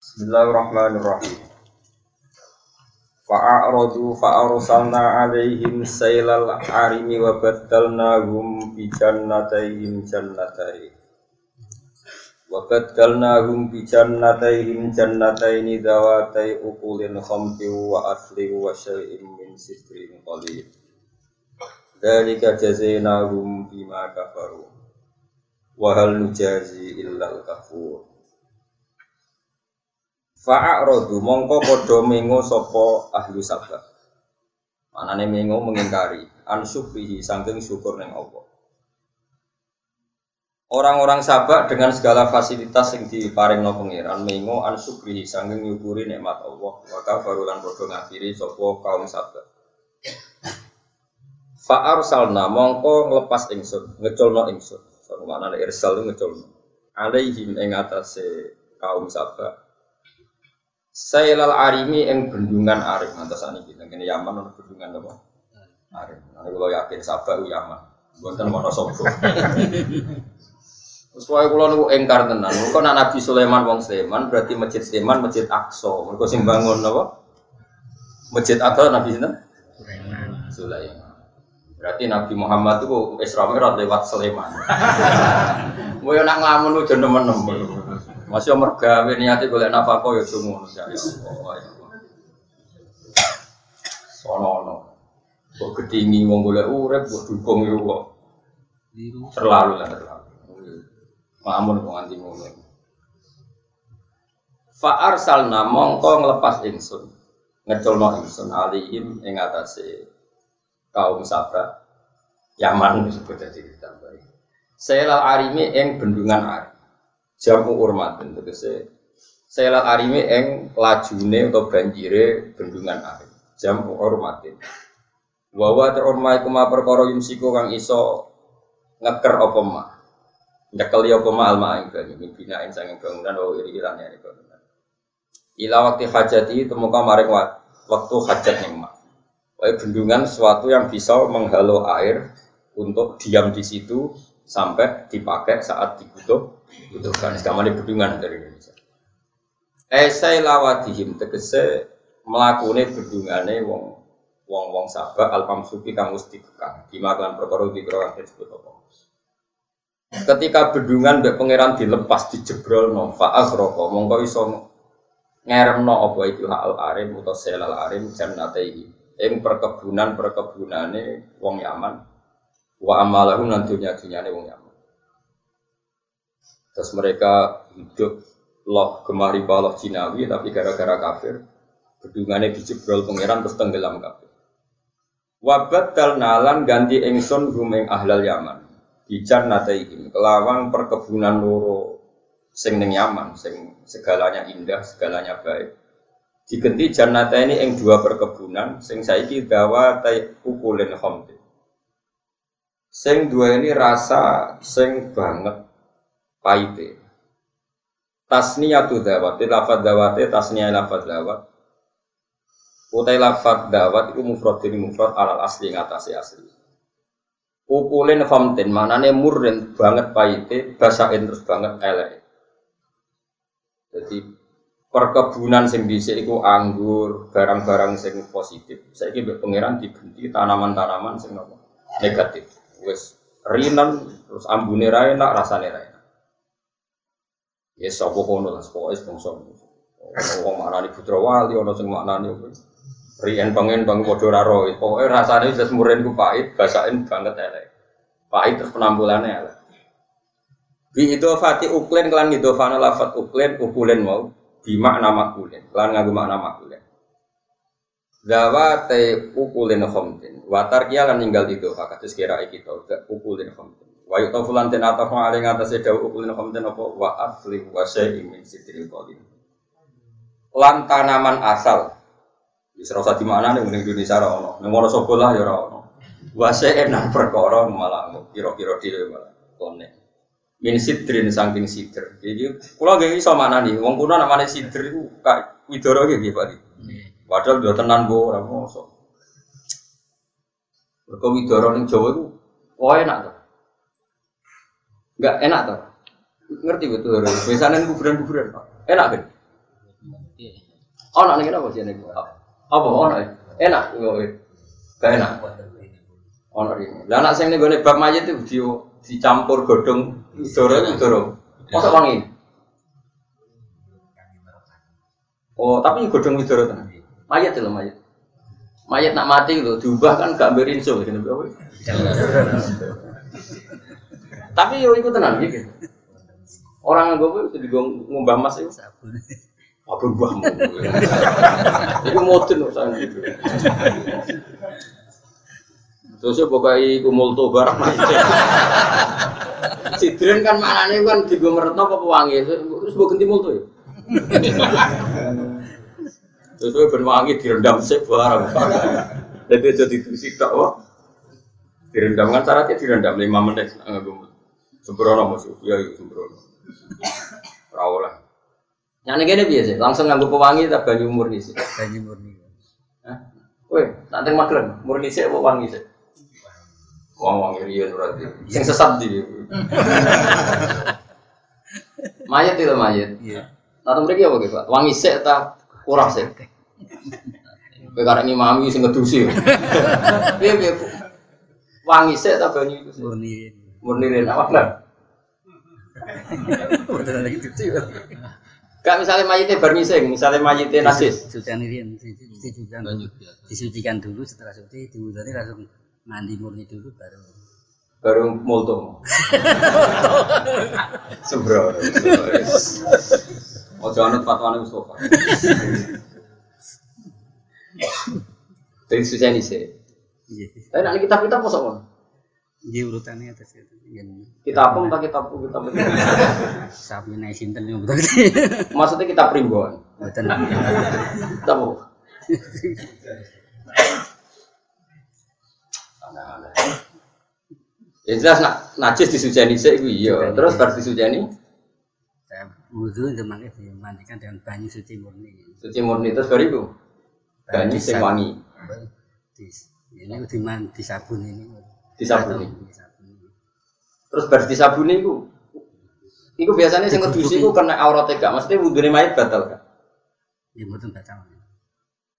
Bismillahirrahmanirrahim. Fa'aradu fa'arsalna alaihim sailal arimi wa baddalnahum bi jannatayhim jannatayn. Wa baddalnahum bi jannatayhim jannatayn dawatay ukulin khamti wa asli wa syai'in min sidrin qalil. Dzalika jazainahum bima kafaru. Wa hal nujazi illal kafur. Fa'arodu mongko podo mengo sopo ahlu sabak. Manane mengo mengingkari an syukrihi saking syukur neng Allah. Orang-orang sabak dengan segala fasilitas yang diparing no pengiran mengo an syukrihi saking nyukuri nikmat Allah. Maka barulan podo ngafiri sopo kaum sabak. Fa'ar salna mongko ngelepas ingsun, ngeculno ingsun. So, mana irsal ngeculno. Alaihim ing kaum sabak Sailal arimi ing bendungan arim saniki teng kene Yaman ana bendungan apa? Arim. Nek kula yakin Sabah ku Yaman. Mboten Wonosobo. Terus wae kula niku engkar tenan. Kok nek Nabi Sulaiman wong Sulaiman berarti Masjid Sulaiman Masjid Aqsa. Mergo sing bangun apa? Masjid Aqsa Nabi sinten? Sulaiman. Sulaiman. Berarti Nabi Muhammad itu Isra Mi'raj lewat Sulaiman. Mau nak nglamun udah nemen-nemen. Masih umur gawe niate golek nafkah ya sumu ya Allah. Ya Sono Kok kedingi wong golek urip kok dukung yo kok. Terlalu lah terlalu. Mamun kok nganti ngono. Fa arsalna mongko nglepas ingsun. Ngeculno ingsun alihim ing atase kaum Sabah Yaman disebut jadi ditambahi. Selal arimi ing bendungan Ari jamu urmatin tegese selat arime eng lajune atau banjire bendungan air jamu urmatin wawa terormai kuma perkara yumsiku kang iso ngeker apa ma. Nyekel ya apa ma alma ing banyu min binain sanging bangunan wa iri irane ini bangunan. Ila waktu hajati temuka maring waktu hajat ning ma. Bendungan sesuatu yang bisa menghalau air untuk diam di situ sampai dipakai saat dibutuh butuhkan sekarang bendungan dari Indonesia. Esai lawatihim tegese melakune bendungane wong wong wong sabak alpam supi kang mesti kekang dimakan perkara dikira disebut apa. Ketika bendungan mbek pangeran dilepas dijebrol no faas roko mongko iso ngeremno apa itu hal arim utawa selal arim jannataihi ing perkebunan perkebunane wong Yaman wa amalahu nan dunya dunyane wong Yaman. Terus mereka hidup loh kemari baloh Cinawi tapi gara-gara kafir bedungannya dijebrol pangeran terus tenggelam kafir. Wabat dal nalan ganti engson rumeng ahlal Yaman. Bijan nataihim kelawan perkebunan loro sing ning Yaman, sing segalanya indah, segalanya baik. Digenti jannata ini eng dua perkebunan sing saiki dawa tai ukulin khamdi Sing dua ini rasa sing banget paite. Tasniyatu dawat, lafad dawat, tasniyah lafad dawat. Utai lafad dawat itu mufrad ini mufrad alal asli ngatasi asli. Ukulin famtin, manane murren banget paite, basain terus banget elek. Jadi perkebunan sing dhisik iku anggur, barang-barang sing positif. Saiki mbek pangeran dibenti tanaman-tanaman sing negatif wes rinan terus ambune ra enak rasane ra enak. Ya sapa kono lah pokoke bangsa. Wong maknani putra wali ana sing maknani Rien pengen bang padha ra ro pokoke rasane wis muren ku pahit basain banget elek. Pahit terus penampilannya elek. Bi itu fati uklen kelan itu fana lafat uklen ukulen mau bi makna makulen kelan ngagu makna makulen Dawa te ukulin khomtin. Watar kia lan ninggal itu kira iki to ukulin khomtin. Wa yuta fulan ten ataf aling atase dawa ukulin khomtin apa wa asli wa syai'in min sitril qadim. Lan tanaman asal. Wis ora usah dimaknani ning Indonesia ora ono. Ning Wonosobo lah ya ono. Wa syai'in nang perkara malah kira-kira dhewe malah kone. Min sidrin saking sidr. Jadi kula nggih iso maknani wong kuno namane sidr kak widoro nggih Pak. Padahal dia tenan gue orang mosok. Berkowi widoro ning Jawa itu oh enak tuh. Enggak enak tuh. Ngerti betul. Biasanya kuburan-kuburan Enak kan? Oh, nak nih apa sih nih? Apa? Oh, enak, gak enak. Oh, ini. Lah anak sing nih gue bab mayat itu di dicampur godong dorong dorong. Masa wangi? Oh, tapi godong itu dorong. Mayat itu mayat. Mayat nak mati itu diubah kan gak berinsul gitu. Tapi yo ikut tenang gitu. Orang yang gue itu ngubah mas itu. Apa buahmu? Itu modern urusan gitu. Terus ya pokoknya iku multo barang Sidren kan maknanya kan di gue meretno apa wangi. Terus gue ganti multo ya. Terus gue berwangi direndam sih barang. Jadi jadi tusi tak wah. Direndam kan syaratnya direndam lima menit. Sembrono musuh, ya sembrono. Rawol lah. Yang ini biasa, langsung nganggu pewangi tak banyu murni sih. Banyu murni. Woi, nanti maklum, murni sih apa wangi sih? Wong wangi rian berarti. Yang sesat di. mayat itu mayat. Iya. Nah, mereka apa gitu? Wangi sih tak kurang sih. Kowe karek ngimami sing ngedusi. Piye piye? Wangi sih tak banyu itu. Murni. Murni rian apa lah? Betul lagi itu. Gak misalnya mayitnya bermising, misalnya mayitnya nasis. Sucian ini disucikan dulu. Disucikan dulu setelah suci diwudani langsung mandi murni dulu baru Baru multo. Sembro. Ojo anut fatwane Mustafa. Dari susah ini sih. iya Tapi nanti kitab kita apa soal? dia urutannya atas itu Kita apa entah kitab kita apa? sapi naik sinten yang betul Maksudnya kita primbon. betul Kita apa? Ya jelas nak najis disujani sih, iya. Terus baru disujani, wudhu itu makanya dimandikan dengan banyu suci murni suci murni terus baru itu. Banyu sing wangi, di, ini diman disabun ini disabuni. Terus baru disabuni itu. Iku biasanya sing ngedusi iku kena auratnya gak, maksudnya wudune mayit batal gak? ya betul batal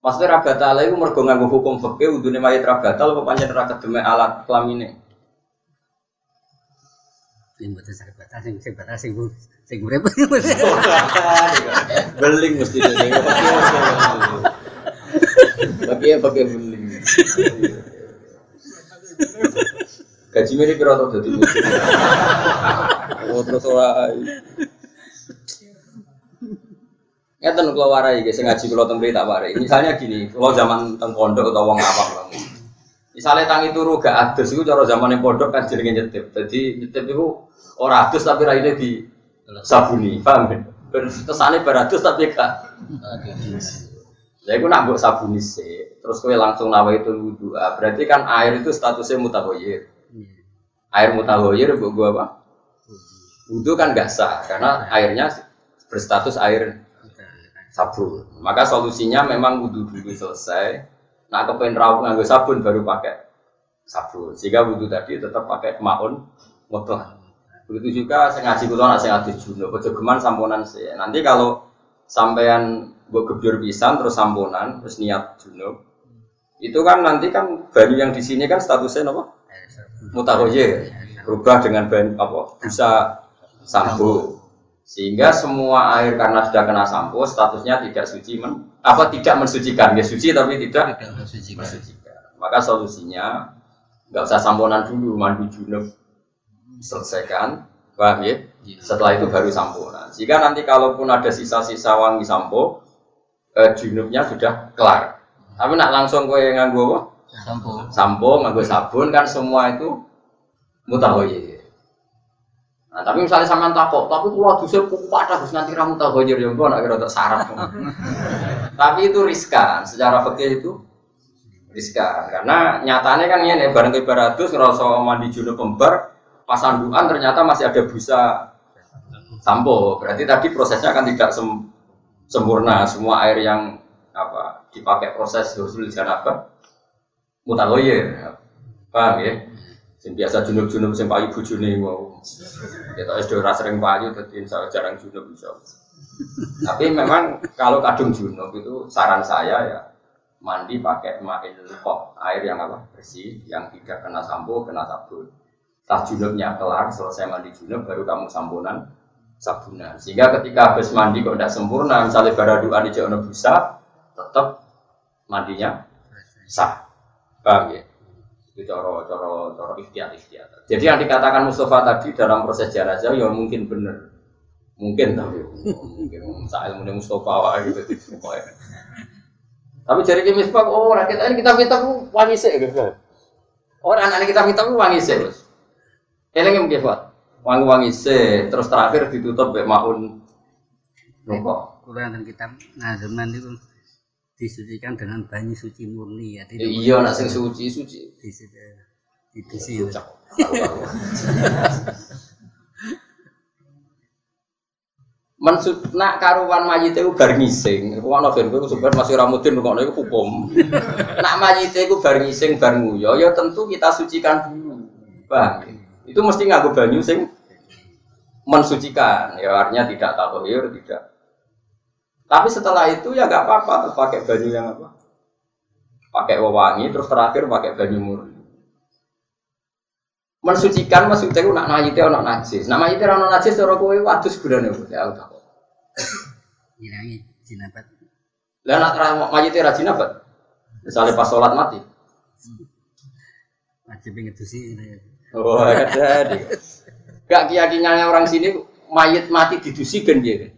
Maksudnya ra batal iku mergo nganggo hukum fikih wudune mayit ra batal apa pancen ra kedeme alat kelamine. yang betul sakit batal sing sing batal sing sing urip beling mesti ini. Tapi ya pakai beling. Gaji ini kira tau jadi Oh terus ora. Ya ten kalau warai guys, ngaji kalau tembri tak warai. Misalnya gini, kalau zaman teng pondok atau wong awam lah. Misalnya tangi turu gak adus itu cara zaman yang pondok kan jenenge nyetip. Jadi nyetip itu ora adus tapi raine di sabuni, paham kan? Kesane beradus tapi gak Ya itu nak buat sabuni sih, terus kue langsung nawa itu wudhu. Ah, berarti kan air itu statusnya mutahoyir. Air mutahoyir buat gua apa? Wudhu kan gak sah karena airnya berstatus air sabun. Maka solusinya memang wudhu dulu selesai. Nah kepengen rawuh nganggo sabun baru pakai sabun. Sehingga wudhu tadi tetap pakai maun mutlak. Begitu juga saya ngaji kulo nak saya ngaji junub, ojo geman samponan sih. Nanti kalau sampean buat gebyur pisan terus samponan terus niat junub, itu kan nanti kan banyu yang di sini kan statusnya apa? Mutahoyir. Berubah dengan banyu apa? Bisa sampo. Sehingga semua air karena sudah kena sampo statusnya tidak suci men, apa tidak mensucikan ya suci tapi tidak mensucikan. Maka solusinya nggak usah samponan dulu mandi junub selesaikan, paham ya? Setelah itu baru samponan. Jika nanti kalaupun ada sisa-sisa wangi sampo, eh, junubnya sudah kelar. Tapi nak langsung kue nganggo apa? sampo Sampo, nganggo sabun kan semua itu mutahoyir. Nah, tapi misalnya sampean takut, tapi kalau dusnya kuat harus nanti ramu tahoyir yang gua nak kira tersarap. tapi itu riskan, secara fikih itu riskan karena nyatanya kan ini bareng ke baratus ngerasa mandi junub pembar pas sanduan ternyata masih ada busa sampo berarti tadi prosesnya kan tidak sem- sempurna semua air yang apa dipakai proses husul janabah mutahoyir paham ya? Sing biasa junub-junub sing payu bojone mau. Kita wis ora sering payu dadi insya Allah jarang junub insya Allah Tapi memang kalau kadung junub itu saran saya ya mandi pakai mail kok air yang apa bersih yang tidak kena sampo kena sabun. Setelah junubnya kelar selesai mandi junub baru kamu sampunan sabunan. Sehingga ketika habis mandi kok tidak sempurna misalnya bara doa di jono bisa tetap mandinya sah. Paham ya? Itu coro coro coro ikhtiar ikhtiar. Jadi yang dikatakan Mustafa tadi dalam proses jenazah ya mungkin benar Mungkin tapi mungkin saya ilmu Mustafa wah gitu pokoknya. Tapi jadi kita misbah, oh kita ini kita kita wangi sih gitu. Oh anak kita kita wangi sih terus. Eleng yang buat wangi wangi sih terus terakhir ditutup be maun nopo. Kurang dan kita ngazeman itu disucikan dengan banyu suci murni ya. Iya, nak sing suci suci. Di situ. Di situ. mensut nak karuan mayit itu bar ngising. Iku ana ben kowe sebenarnya masih ramudin kok itu hukum. nak mayit itu bar ngising bar nguyo ya tentu kita sucikan dulu. Bang. Itu mesti nganggo banyu sing mensucikan. Ya artinya tidak takohir, tidak. Tapi setelah itu ya nggak apa-apa pakai banyu yang apa? Pakai wewangi terus terakhir pakai banyu murni. Mensucikan maksudnya nak mayite ana najis. Nama mayite ana najis cara kowe wadus gunane ya udah ngilangi jinabat. Lah nak mayit ra jinabat. Misalnya pas sholat mati. Wajib ngedusi. Oh, ada. Gak keyakinannya orang sini mayit mati didusi kan dia.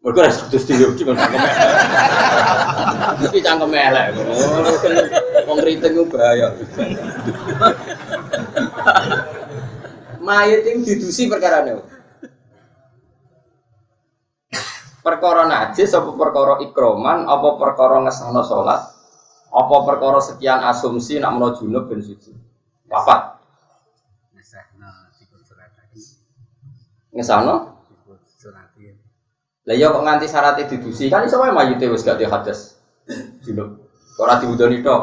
Mereka harus terus di cuma cangkem elek. Tapi cangkem elek. Oh, kan wong kriting bahaya. Mayit yang didusi perkara nih perkara najis apa perkara ikroman apa perkara ngesana salat apa perkara sekian asumsi nak menawa junub ben suci apa ngesana lah ya kok nganti syaratnya didusi? Kan iso wae mayite wis gak hadas junub. Ora diudoni tok?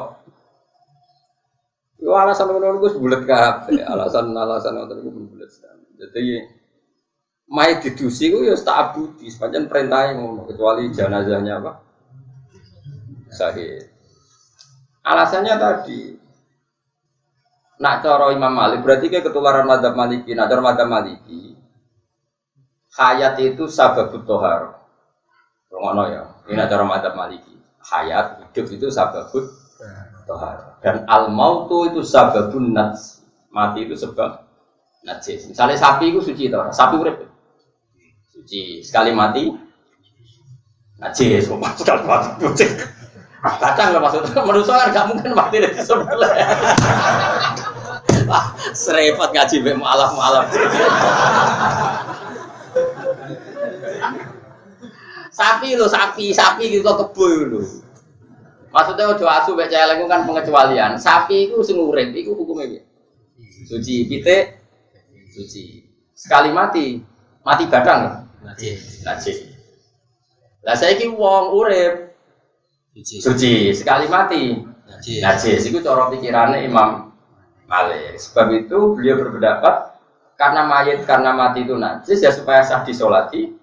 Yo alasan ngono iku bulet kabeh. Alasan-alasan ngono iku bulet jadi Mai didusi ku ya tak abudi, sepanjang perintah yang ngomong kecuali jenazahnya apa? Sahih. Alasannya tadi, nak coro Imam Malik berarti ke ketularan madhab Maliki, nak coro madhab Maliki, hayat itu sababut tohar. Ngono ya, ini nak coro madhab Maliki, hayat hidup itu sababut tohar. Dan al mautu itu sababun nats, mati itu sebab najis. Misalnya sapi itu suci toh, sapi urip. Suci. Sekali mati najis. Sekali mati kucing kadang lah maksudnya menurut saya nggak mungkin mati dari sebelah. Wah, serepot ngaji be malam malam sapi lo sapi sapi gitu kebo lo maksudnya ojo asu be celeng kan pengecualian sapi itu sing urip itu hukumnya suci pite suci sekali mati mati badang Najis. Najis. Lah saiki wong urip suci. Suci, sekali mati. Najis. Najis iku cara pikirannya Imam Malik. Sebab itu beliau berpendapat karena mayat karena mati itu najis ya supaya sah disolati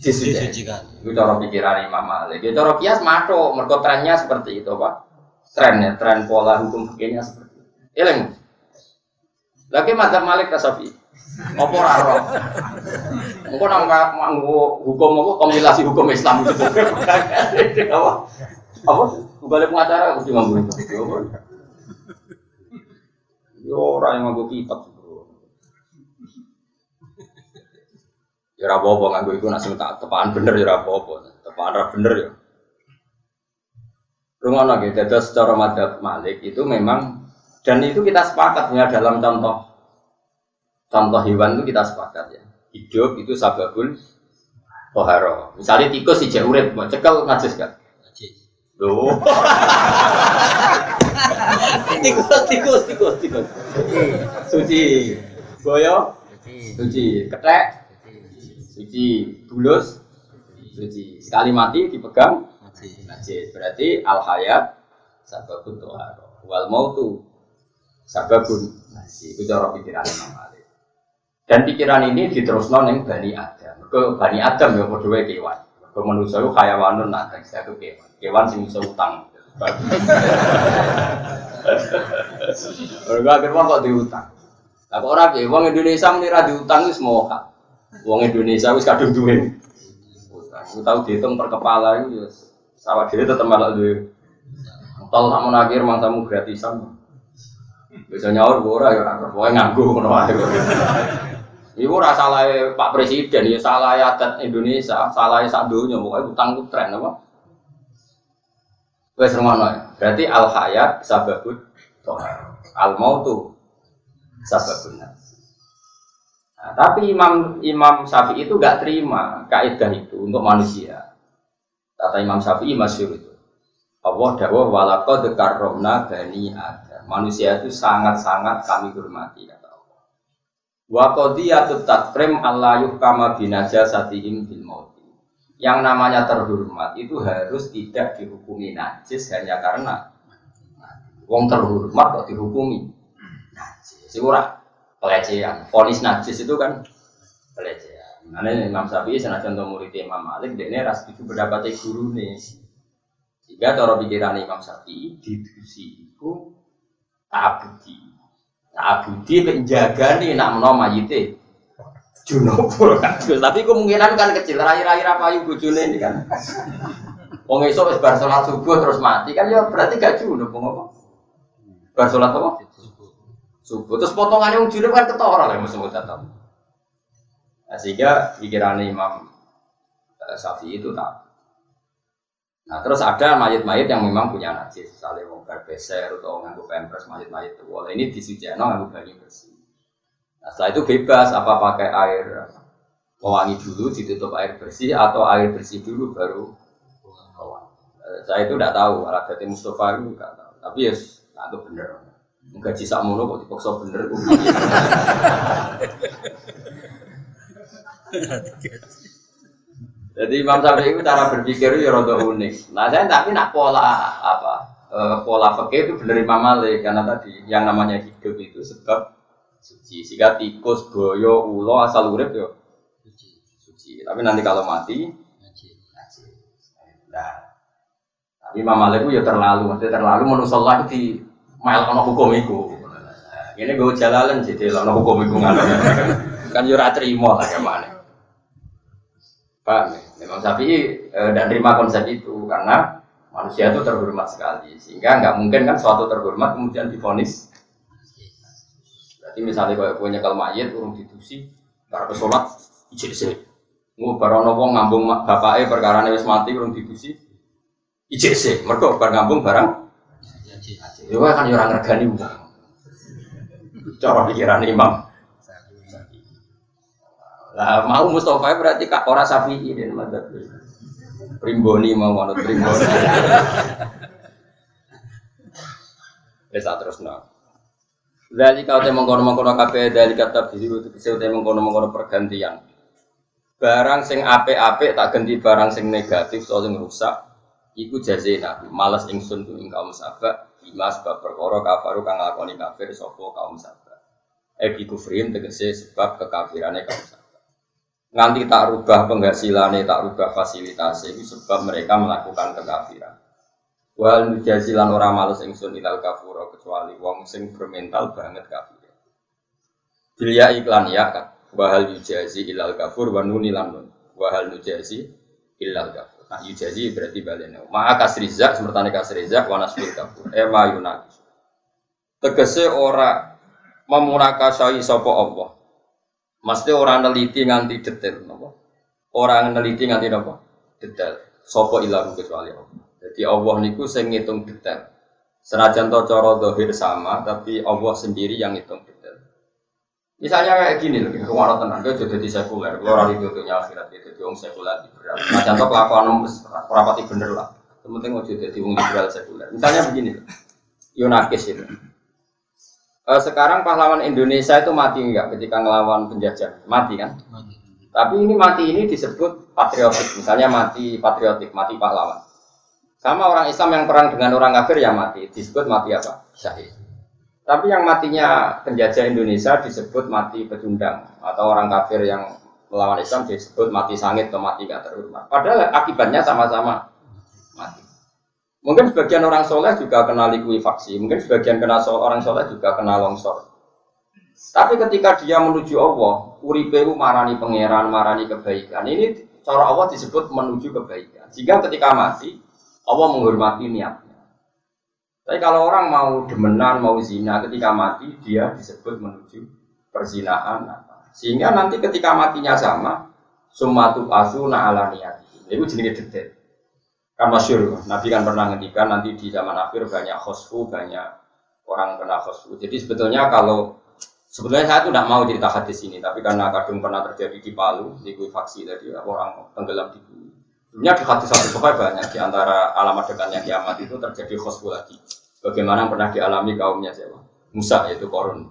disucikan. Itu cara pikiran Imam Malik. Ya cara kias mato, mergo trennya seperti itu, Pak. Trennya, tren pola hukum fikihnya seperti itu. Ilmu. Lagi madzhab Malik Tasafi. Apa ora ora? Engko nang nganggo hukum apa kompilasi hukum Islam itu. Apa? Apa? Balik pengacara mesti nganggo itu. Yo ora yang nganggo kitab. Ya ora apa-apa nganggo iku nek tak tepaan bener ya ora apa-apa. Tepaan ora bener ya. Rumah lagi, jadi secara madhab Malik itu memang dan itu kita sepakat ya dalam contoh contoh hewan itu kita sepakat ya hidup itu sababul toharo misalnya tikus si urip mau cekal najis kan najis loh tikus tikus tikus tikus suci boyo suci ketek suci bulus suci sekali mati dipegang najis berarti al hayat sababun toharo wal mautu sababun najis itu cara pikiran Imam Dan pikiran ini diterusno ning Bani Adam. Ke Bani Adam ya wae kewan. Ke manusa ku hayawanun nak saya ke kewan. Kewan sing iso utang. Mereka akhirnya kok diutang. Lah kok ora piye wong Indonesia muni ra diutang wis moha. Wong Indonesia wis kadung duwe. Aku tahu dihitung per kepala itu ya sawah dhewe tetep malah duwe. Tak mau akhir mangsamu gratisan. Bisa nyaur ora ya ora pokoke nganggo ngono wae. Iku ora salah Pak Presiden ya salah adat Indonesia, salah sak donya pokoke utang ku tren apa? Wes rumono. Berarti al hayat sababut tohar. Al mautu sababun nas. Nah, tapi Imam Imam Syafi'i itu gak terima kaidah itu untuk manusia. Kata Imam Syafi'i masyhur itu. Allah dawuh walaqad karramna bani Adam. Manusia itu sangat-sangat kami hormati kata Allah. Wa qadiyatut takrim Allah yuhkama binajasatihim bil mauti. Yang namanya terhormat itu harus tidak dihukumi najis hanya karena wong terhormat kok dihukumi najis. Ora pelecehan. Fonis najis itu kan pelecehan. Nah, Imam Syafi'i senajan to murid Imam Malik dekne ras itu pendapat guru nih. Sehingga cara pikiran Imam Syafi'i didusi itu abudi. Abudi penjaga nih nak menawa mayite junub Tapi kemungkinan kan kecil. Rai-rai rapayu bojone ini kan. Wong wis bar salat subuh terus mati kan ya berarti gak wong apa? Bar salat apa? Subuh. Terus potongannya wong junub kan ketara lah mesti tetap. Nah, sehingga pikiran Imam eh, Syafi'i itu tak Nah terus ada mayat-mayat yang memang punya najis, misalnya mau berbeser atau nganggu pampers mayat-mayat itu, boleh ini disucikan nganggu banyu bersih. Nah setelah itu bebas apa pakai air pewangi dulu ditutup air bersih atau air bersih dulu baru pewangi. Eh, saya itu tidak tahu, alat Mustafa itu tidak tahu, tapi ya nah, itu benar. Jisa mulu kok dipaksa bener. Jadi Imam Syafi'i itu cara berpikir ya rada unik. Nah saya tapi nak pola apa eh, pola fikih itu benar Imam Malik karena tadi yang namanya hidup itu sebab suci. Sehingga tikus, boyo, ulo asal urip yo suci. suci. Tapi nanti kalau mati Nah, tapi Imam Malik itu ya terlalu, maksudnya terlalu menurut di mail ono hukum. Nah, ini gue jalan jadi ono hukum itu kan yo terima lah gimana. Paham ya? Memang sapi e, dan terima konsep itu karena manusia itu terhormat sekali sehingga nggak mungkin kan suatu terhormat kemudian difonis. Berarti misalnya kalau punya kalau mayat urung ditusi, para pesolat ijek sih. Ngu barono wong ngambung bapaknya perkara wis mati urung ditusi, ijek sih. Mereka bar ngambung barang. Ya kan ya orang regani uang. Cara pikiran imam. Lah mau Mustafa berarti kak ora Syafi'i dan madzhab. Primboni mau manut primboni. Wes terus no. Dari kau temu mengkono mengkono kafe dari kata biru itu bisa temu mengkono mengkono pergantian. Barang sing ape-ape tak ganti barang sing negatif soal sing rusak. Iku jazina, malas ingsun tu ing kaum lima sebab perkara kafaru kang lakoni kafir sopo kaum sahabat. Ebi kufrin tegese sebab kekafirannya kaum sahabat nganti tak rubah penghasilannya, tak rubah fasilitasnya itu sebab mereka melakukan kekafiran. Wal mujazilan orang males ingsun ilal kafuro kecuali wong sing bermental banget kafir. Bilya iklan ya kan. Wahal yujazi ilal kafur wa nuni nun. Wahal yujazi ilal kafur. Nah yujazi berarti balene. Ma'a kasrizak semertane kasrizak wa nasbil kafur. Ema yunak. Tegese ora memurakasai sapa Allah Maksudnya orang neliti nganti detail, nopo. Orang neliti nganti nopo detail. Sopo ilahu kecuali Allah. Jadi Allah niku sing ngitung detail. Senajan to cara dohir sama, tapi Allah sendiri yang ngitung. Misalnya kayak gini loh, ke mana tenang, dia jadi sekuler, kalau orang itu akhirat itu jadi orang sekuler liberal. Nah contoh kelakuan om rapati bener lah. Penting mau jadi orang liberal sekuler. Misalnya begini loh, Yunakis itu. Uh, sekarang pahlawan Indonesia itu mati enggak ketika ngelawan penjajah? Mati kan? Mati. Tapi ini mati ini disebut patriotik. Misalnya mati patriotik, mati pahlawan. Sama orang Islam yang perang dengan orang kafir yang mati, disebut mati apa? Syahid. Tapi yang matinya penjajah Indonesia disebut mati pecundang atau orang kafir yang melawan Islam disebut mati sangit atau mati gak terhormat. Padahal akibatnya sama-sama mati. Mungkin sebagian orang soleh juga kena likuifaksi, mungkin sebagian kena so orang soleh juga kena longsor. Tapi ketika dia menuju Allah, uripewu marani pangeran, marani kebaikan. Ini cara Allah disebut menuju kebaikan. Jika ketika mati, Allah menghormati niatnya. Tapi kalau orang mau demenan, mau zina, ketika mati dia disebut menuju perzinahan. Sehingga nanti ketika matinya sama, sumatu asuna ala niyati. Itu jenis detail. Kan masyur, Nabi kan pernah ngendikan nanti di zaman akhir banyak khosfu, banyak orang kena khosfu. Jadi sebetulnya kalau Sebetulnya saya tuh tidak mau cerita hadis ini, tapi karena kadung pernah terjadi di Palu, di faksi tadi orang tenggelam di bumi. Sebenarnya di hadis satu banyak di antara alamat dekatnya kiamat itu terjadi khosbu lagi. Bagaimana pernah dialami kaumnya siapa? Musa yaitu korun.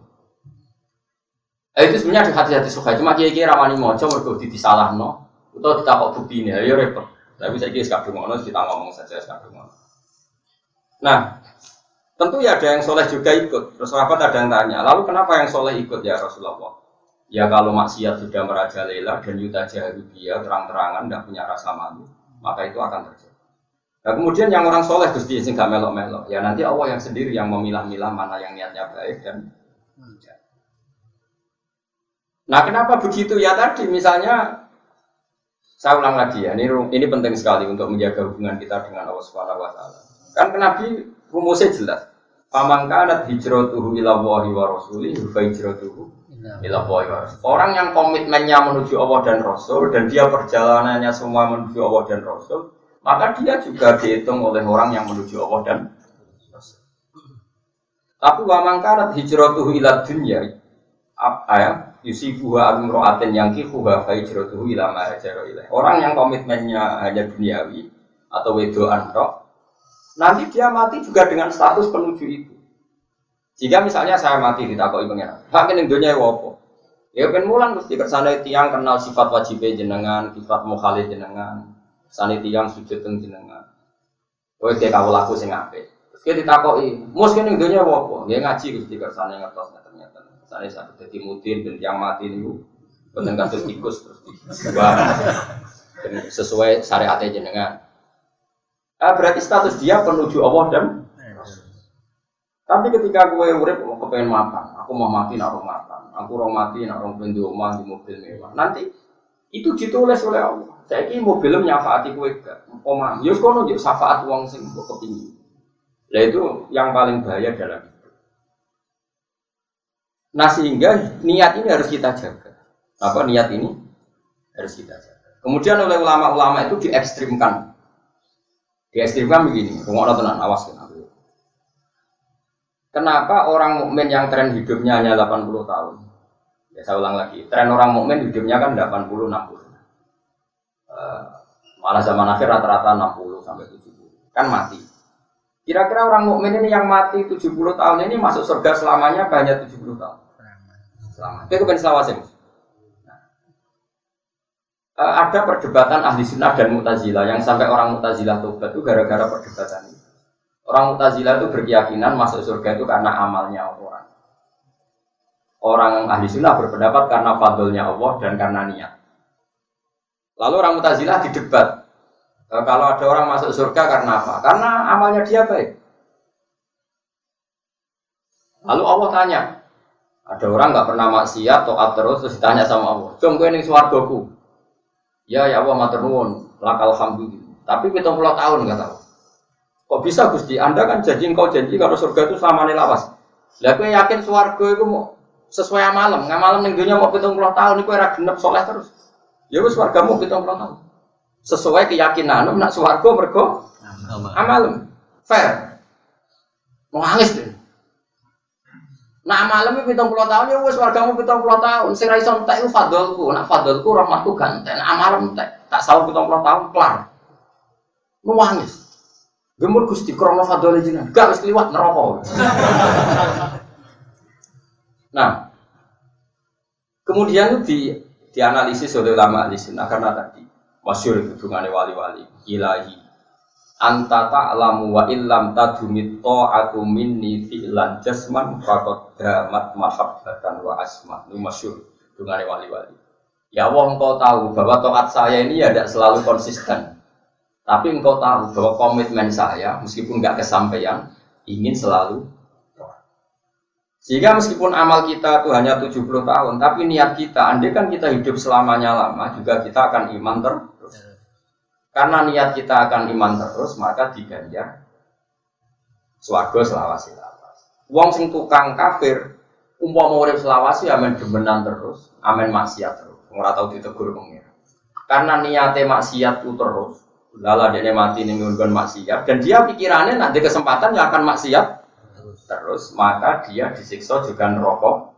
Eh, itu sebenarnya di hadis-hadis suka cuma kiai kiai ramani mojo mergo salah no, atau ditakok bukti ini, ya repot. Tapi saya kira sekarang ngono kita ngomong saja sekarang ngono. Nah, tentu ya ada yang soleh juga ikut. Terus sahabat ada yang tanya, lalu kenapa yang soleh ikut ya Rasulullah? Ya kalau maksiat sudah merajalela dan yuta dia terang-terangan tidak punya rasa malu, maka itu akan terjadi. Nah kemudian yang orang soleh Gusti sing gak melok-melok, ya nanti Allah yang sendiri yang memilah-milah mana yang niatnya baik dan. Nah kenapa begitu ya tadi misalnya saya ulang lagi ya ini ini penting sekali untuk menjaga hubungan kita dengan Allah Subhanahu Wa Taala. Kan Nabi rumusnya jelas. Pamangkanat hijratuhu ila Allahi wa rasulih fa hijratuhu Orang yang komitmennya menuju Allah dan Rasul dan dia perjalanannya semua menuju Allah dan Rasul, maka dia juga dihitung oleh orang yang menuju Allah dan. Tapi wa mangkanat hijratuhu ila dunya apa ya? Yusifuha amro'atin yang kifuha fa hijratuhu ila ma Orang yang komitmennya hanya duniawi atau wedoan tok, nanti dia mati juga dengan status penuju itu. Jika misalnya saya mati di takoi pengiran, hakin yang dunia wopo. Ya kan mulan mesti kersane tiang kenal sifat wajib jenengan, sifat mukhalif jenengan, sani tiang sujud teng jenengan. Kowe kayak kau laku sing apik. Terus kita ditakoi, mus kene dunia wopo? Dia ngaji mesti kersane ngertos ternyata. Saya sakit jadi mutin dan tiang mati niku. Boten kados tikus terus sesuai syariat jenengan. Ah, berarti status dia penuju Allah dan tapi ketika gue urip mau kepengen makan, aku mau mati nak makan, aku mau mati nak rong rumah di mobil mewah. Nanti itu ditulis oleh Allah. Saya ini mobil nyafaati gue gak, omah. Yus kono yuk syafaat uang sing kepingin. Nah itu yang paling bahaya dalam. Nah sehingga niat ini harus kita jaga. Apa niat ini harus kita jaga. Kemudian oleh ulama-ulama itu diekstrimkan. Diekstrimkan begini, rumah tenan, awas kan. Kenapa orang mukmin yang tren hidupnya hanya 80 tahun? Ya saya ulang lagi, tren orang mukmin hidupnya kan 80 60. Uh, malah zaman akhir rata-rata 60 sampai 70. Kan mati. Kira-kira orang mukmin ini yang mati 70 tahun ini masuk surga selamanya banyak 70 tahun. Selama. Itu kan selawasin. Nah. Uh, ada perdebatan ahli sunnah dan mutazilah yang sampai orang mutazilah tobat itu gara-gara perdebatan ini. Orang Mu'tazilah itu berkeyakinan masuk surga itu karena amalnya orang. Orang ahli sunnah berpendapat karena fadlnya Allah dan karena niat. Lalu orang Mu'tazilah didebat. E, kalau ada orang masuk surga karena apa? Karena amalnya dia baik. Lalu Allah tanya, ada orang nggak pernah maksiat atau terus terus ditanya sama Allah, "Cung kowe ning swargaku?" Ya ya Allah matur nuwun, lakal. Tapi 70 tahun nggak tahu. Kok bisa Gusti? Anda kan janji engkau janji kalau surga itu sama nih lawas. Lah kowe yakin swarga itu mau sesuai amalam, nggak malam ning dunia mau pitung puluh tahun iku ora genep soleh terus. Ya wis swargamu pitung puluh tahun. Sesuai keyakinan nak swarga mergo amalem. Fair. Mau nangis deh. Nah malam itu pitung puluh tahun ya wes wargamu pitung puluh tahun. Sing raison tak itu fadolku, nak fadolku rahmatku ganteng. Nah malam tak tak salah pitung puluh tahun kelar. Nangis. Gemur gusti krono fadole jenengan, gak harus liwat neraka. Nah, kemudian di dianalisis oleh ulama di sini karena tadi masyur hubungannya wali-wali ilahi anta ta'lamu wa illam tadumit ta'atu minni fi'lan jasman faqad damat mahabbatan wa asma ini masyhur dengan wali-wali. Ya Allah engkau tahu bahwa taat saya ini ya tidak selalu konsisten. Tapi engkau tahu bahwa komitmen saya meskipun nggak kesampaian ingin selalu sehingga meskipun amal kita itu hanya 70 tahun, tapi niat kita, andai kan kita hidup selamanya lama, juga kita akan iman terus. Karena niat kita akan iman terus, maka diganjar swarga selawasi lawas. Wong sing tukang kafir, umpama urip selawasi amen demenan terus, amen maksiat terus. Ora tau ditegur pengen. Karena niatnya maksiat itu terus, lala dia mati ning maksiat dan dia pikirannya nanti kesempatan yang akan maksiat terus maka dia disiksa juga neraka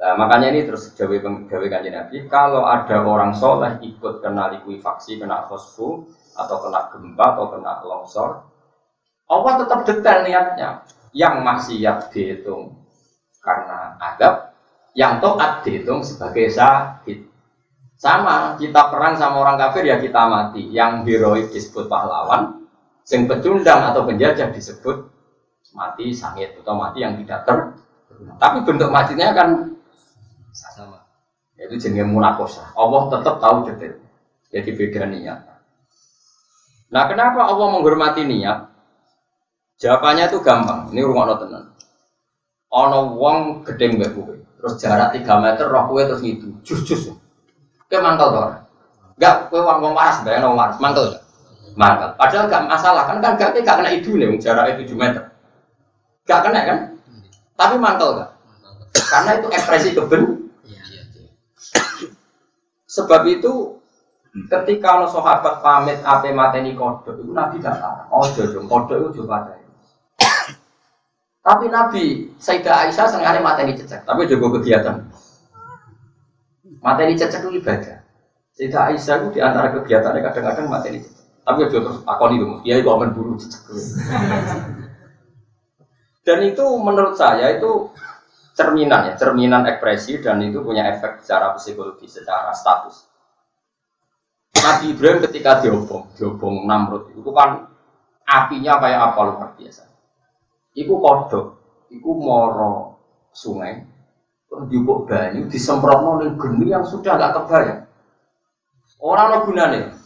Nah, makanya ini terus jawa jawa kanjeng Nabi, kalau ada orang soleh ikut kena likuifaksi, kena fosfu, atau kena gempa, atau kena longsor, Allah tetap detail niatnya. Yang maksiat dihitung karena adab, yang toat dihitung sebagai sahid. Sama, kita perang sama orang kafir ya kita mati. Yang heroik disebut pahlawan, yang pecundang atau penjajah disebut mati sangit atau mati yang tidak ter tapi bentuk matinya kan sama. Yaitu jenis munakosa Allah tetap tahu detail. Jadi beda niat. Nah kenapa Allah menghormati niat? Jawabannya itu gampang. Ini rumah tenan. Ono wong gede mbak terus jarak 3 meter roh kowe terus gitu jus jus mantel to enggak kowe wong wong waras bayang wong waras. Mantel mantel padahal gak masalah kan kan gak gak kena itu nih jarak 7 meter Gak kena kan? Tapi mantel gak? Karena itu ekspresi keben. Sebab itu ketika no sahabat pamit ape mateni kodok itu Nabi gak tahu. Oh jojo kodok itu coba Tapi Nabi Sayyidah Aisyah sengaja mateni cecek, tapi juga kegiatan. Mateni cecek itu ibadah. Sayyidah Aisyah itu di antara kegiatannya kadang-kadang mateni cecek. Tapi juga terus akoni itu, dia itu aman buru. Dan itu menurut saya itu cerminan ya, cerminan ekspresi dan itu punya efek secara psikologi, secara status. Nabi Ibrahim ketika diobong, diobong Namrud itu kan apinya kayak apa luar biasa. Iku kodok, iku moro sungai, terus diubuk banyu, disemprot ning geni yang sudah nggak kebayang. Orang lo gunanya,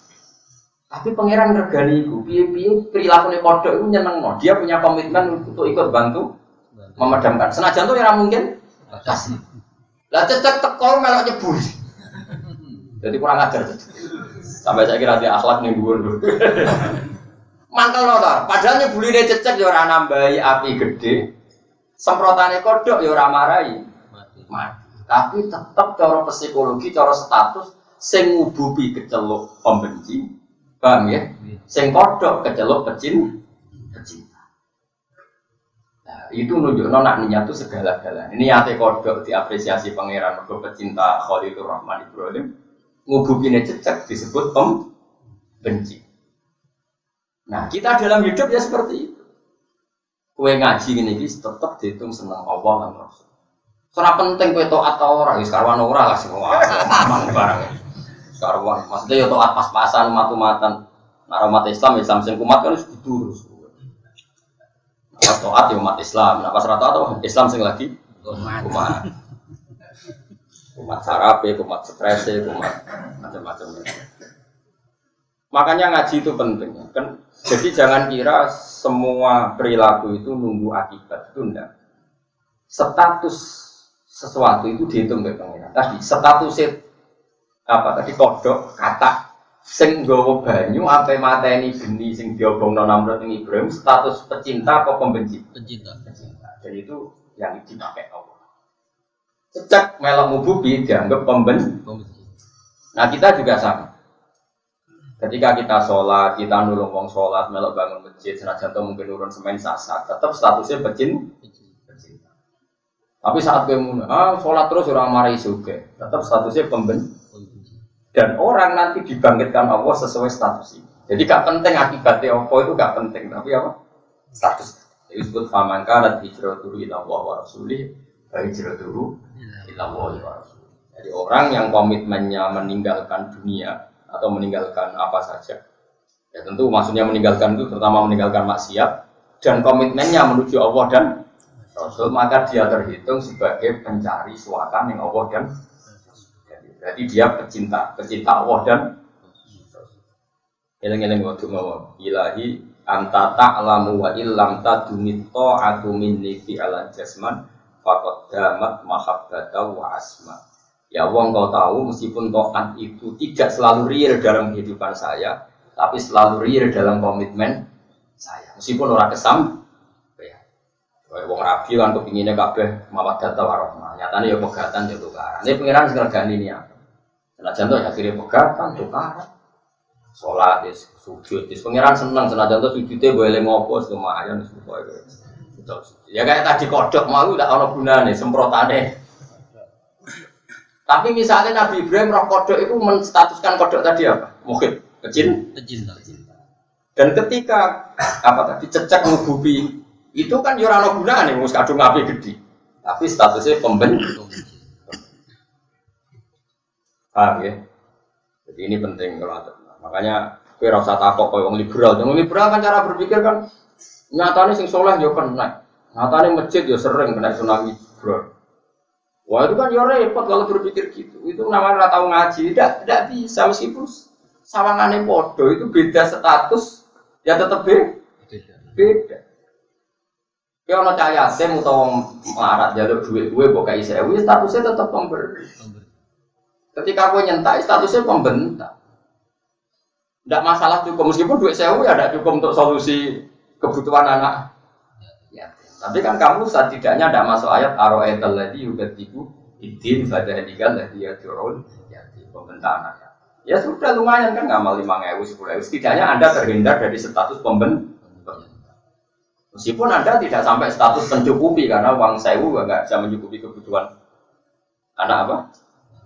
tapi pangeran regani itu, piye-piye perilaku kodok itu nyeneng no. Dia punya komitmen untuk ikut bantu memadamkan. Senajan tuh yang mungkin kasih. Lah cecek teko melok nyebur. Jadi kurang ajar Sampai saya kira dia akhlak nih gue dulu. Mantel lo Padahal nyebuli dia cecek ya orang nambahi api gede. Semprotannya kodok ya orang marahi. Mati. Tapi tetap cara psikologi, cara status, sing ngububi keceluk pembenci, Paham ya? Sing kodok kecelok pecin pecinta. Nah, itu nunjuk nona niat itu segala-galanya. Ini ate kodok diapresiasi pangeran mergo pecinta Khalilur Rahman Ibrahim. Ngubukine cecek disebut pem benci. Nah, kita dalam hidup ya seperti itu. Kue ngaji ini tetap dihitung senang Allah dan Rasul. Soalnya penting kue toat atau orang, sekarang orang lah semua, aman karuan. Maksudnya ya toat pas-pasan matu-matan. Nah, umat Islam Islam sing kumat kan harus gitu terus. Pas toat ya umat Islam. Nah, pas rata atau Islam sing lagi kumat. Kumat sarape, kumat stres, kumat macam-macam. Makanya ngaji itu penting. Kan jadi jangan kira semua perilaku itu nunggu akibat itu enggak. Status sesuatu itu dihitung oleh pengiran. Tadi status apa tadi? Kodok kata sing gowo banyu apa mateni geni sing diobong Namrud ing Ibrahim status pecinta atau pembenci? Pecinta. Pecinta. Jadi itu yang dipakai Allah. Sejak melok mububi dianggap pembenci. Nah kita juga sama. Ketika kita sholat kita nulung wong sholat melok bangun masjid senajan mungkin urun semen sasak tetap statusnya pecin pecinta. Tapi saat gue ah sholat terus orang marahi juga tetap statusnya pembenci dan orang nanti dibangkitkan Allah sesuai status ini. Jadi gak penting akibatnya apa itu gak penting, tapi apa? Status. Disebut famangka dan hijratuhu ila Allah wa rasulih, hijratuhu ila Allah wa rasulih. Jadi orang yang komitmennya meninggalkan dunia atau meninggalkan apa saja Ya tentu maksudnya meninggalkan itu terutama meninggalkan maksiat dan komitmennya menuju Allah dan Rasul maka dia terhitung sebagai pencari suaka yang Allah dan jadi dia pecinta pecinta Allah dan Eleng-eleng waktu mau ilahi anta ta'lamu wa illam tadumi ta'atu minni fi ala jasman faqad damat mahabbata wa asma. Ya wong kau tahu meskipun taat itu tidak selalu real dalam kehidupan saya tapi selalu real dalam komitmen saya. Meskipun orang kesam ya. Wong rabi kan kepinginnya kabeh mawaddah warahmah. Nyatanya ya pegatan ya tukaran. Ini pengiran ganti ini apa nah contoh ya akhirnya pegatan tukaran sholat is sujud is pangeran seneng senajan tuh sujudnya boleh ngopo lumayan semua ya kayak tadi kodok mau tidak ono gunane semprotane. Tapi misalnya Nabi Ibrahim roh kodok itu menstatuskan kodok tadi apa? Mungkin kecil? Kecil dan ketika apa tadi cecek ngububi itu kan yurano gunane mus kadung ngapi gede. Tapi statusnya pembentuk paham ya jadi ini penting kalau ada Makanya kue rasa takut kau yang liberal. Yang liberal kan cara berpikir kan nyatanya sing soleh yo kena. Nyatanya masjid yo sering kena tsunami bro. Wah itu kan yo repot kalau berpikir gitu. Itu namanya rata ngaji. Tidak tidak bisa meskipun sawangannya podo itu beda status ya tetap beda. Beda. Ya ono cahaya saya mau tahu marat jalur duit gue buka isewi statusnya tetap pemberi. Ketika gue nyentak statusnya pembentak. Tidak masalah cukup, meskipun duit sewu ya tidak cukup untuk solusi kebutuhan anak. Ya, tapi kan kamu setidaknya tidak masuk ayat aroetal lagi udah tibu idin pada edigal lagi ya turun ya pemerintah anak. Ya sudah lumayan kan ngamal lima ewu sepuluh ewu. Setidaknya anda terhindar dari status pemben. Meskipun anda tidak sampai status mencukupi karena uang sewu nggak bisa mencukupi kebutuhan anak apa?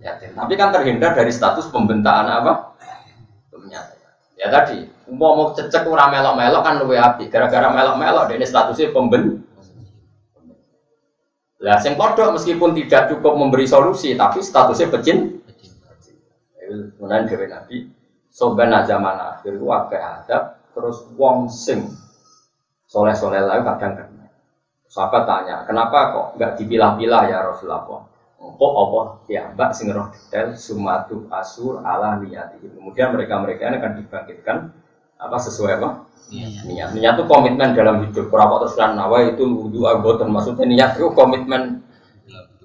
Tapi kan terhindar dari status pembentaan apa? Ya tadi, mau mau cecek ora melok-melok kan luwe api. Gara-gara melok-melok ini statusnya pemben. Lah sing kodok meskipun tidak cukup memberi solusi tapi statusnya pecin. Kemudian dari Nabi Soban zaman akhir itu agak ada terus wong sing soleh-soleh lain kadang kena. Sahabat tanya, kenapa kok nggak dipilah-pilah ya Rasulullah? Kok apa? Ya mbak sing roh detail sumatu asur ala niat kemudian mereka mereka ini akan dibangkitkan apa sesuai apa? Iya. niat. Niat. Itu komitmen dalam hidup. Berapa terus nawa itu wudhu agotan maksudnya niat itu komitmen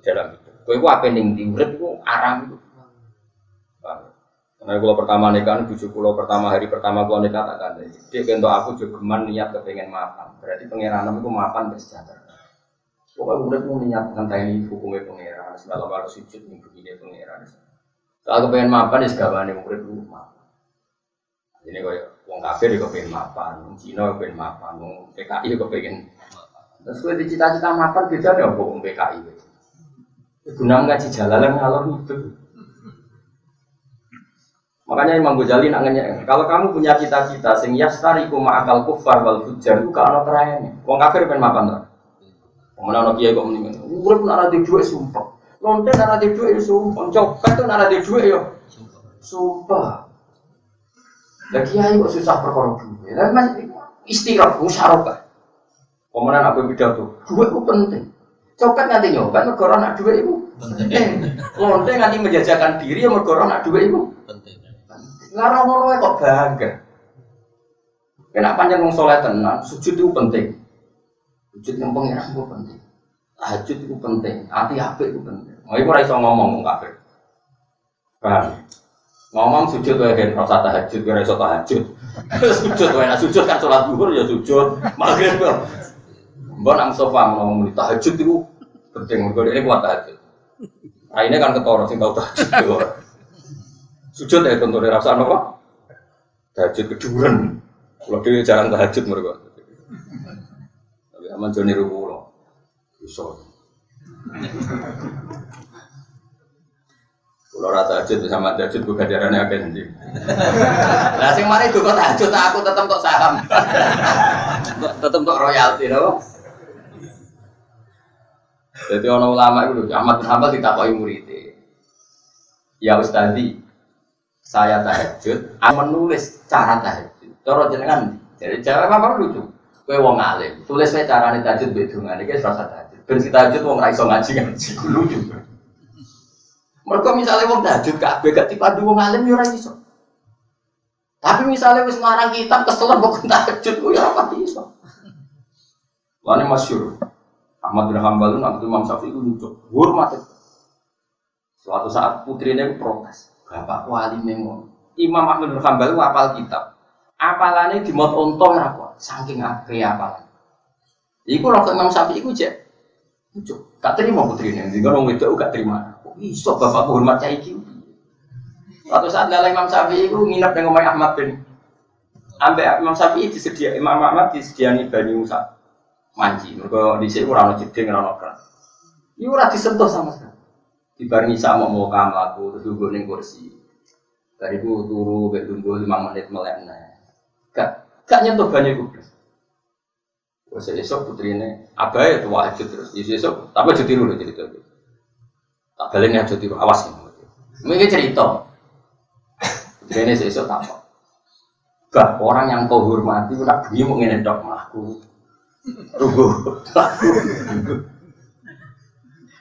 dalam hidup. Kau itu apa ning diurip itu aram itu karena kalau pertama nikah, tujuh pulau pertama hari pertama kalau nikah tak kan, dia untuk aku juga niat kepengen makan, berarti pengiranan itu makan bersejahtera. Pokoknya udah mau niat ngenteni hukumnya pangeran, semalam harus sujud nih begini pangeran. Kalau kepengen mapan ya segala nih murid dulu mapan. Ini kaya wong kafir ya kepengen mapan, wong Cina kepengen mapan, wong PKI ya kepengen Terus gue di cita-cita mapan beda ya wong PKI. Guna ngaji jalalan ngalor itu. Makanya Imam Ghazali nak kalau kamu punya cita-cita sing yastariku ma'akal kufar wal fujar itu kalau terakhirnya. Wong kafir pengen mapan tuh. Mana anak kiai kok mendingan. Urip nak ada duit sumpah. Lonte nak ada duit sumpah. Copet tuh nak ada duit yo. Sumpah. Lah kiai kok susah perkara duit. Lah men istirahat musyarakah. Pemenang apa tuh? Duit itu penting. Copet nganti nyoba negara nak duit itu penting. Lonte nganti menjajakan diri yang negara nak duit itu penting. Ngarang ngono kok bangga. Kenapa panjang wong soleh tenan, sujud itu penting. Wujud yang pengiran itu penting. Tahajud itu penting. Hati hati itu penting. Mau ibu raiso ngomong ngomong kafir. Paham? Ngomong sujud wae kan rasa tahajud, gue raiso tahajud. sujud wae nah sujud kan sholat duhur ya sujud. Maghrib kok. Mbak nang sofa ngomong tahajud itu penting. Gue ini kuat tahajud. Ini kan ketoro sing tau tahajud. Sujud ya tentu rasa apa? Tahajud keduren. Kalau dia jarang tahajud mereka. Sama Joni Rukulo. Bisa. Kalau rata ajut sama ajut gue gajarannya agak nanti. Nah, sing mari itu kok ajut aku tetap untuk saham, tetap untuk royalti, loh. Jadi orang ulama itu Ahmad bin Hambal ditakoki murid. Ya Ustadi, saya tahajud, menulis cara tahajud. Cara jenengan jadi jawab apa lucu. Kowe wong alim, tulis wae carane tahajud bedungan iki rasa tahajud. Ben kita tahajud wong ra iso ngaji ngaji lucu. Mereka misalnya wong tahajud kabeh gak dipandu wong alim yo ora iso. Tapi misalnya wis ngarang kitab kesel kok tahajud ku ya apa iso. Lane masyhur. Ahmad bin Hanbal nak Imam Syafi'i itu lucu. Hormat itu. Suatu saat putrinya protes. Bapak wali memang. Imam Ahmad bin Hanbal itu apal kitab. Apalannya di mod ontong apa? Saking akeh apalan. Iku roh Imam Syafi'i iku cek. Lucu. Gak terima putrinya. Jadi orang itu gak terima. Kok iso bapak hormat cah iki? Suatu saat lala Imam Syafi'i itu nginep dengan Umar Ahmad bin Ambek Imam Syafi'i disedia Imam Ahmad disediani Bani Musa manji. Mereka di sini kurang jeding, kurang keran. Ini ora disentuh sama sekali. Di Isa mau mau kamu aku terus duduk kursi. Dari itu turu, tunggu lima menit melekna. Gak, gak nyentuh banyak gue. Wes esok putri ini, apa ya tuh wajib terus. Yesus esok, tapi aja tiru loh cerita itu. Tak balik aja tiru, awas ya. Mungkin cerita. Putri ini esok apa? Bah, orang yang kau hormati, udah bunyi mau ngenedok melaku. Tunggu.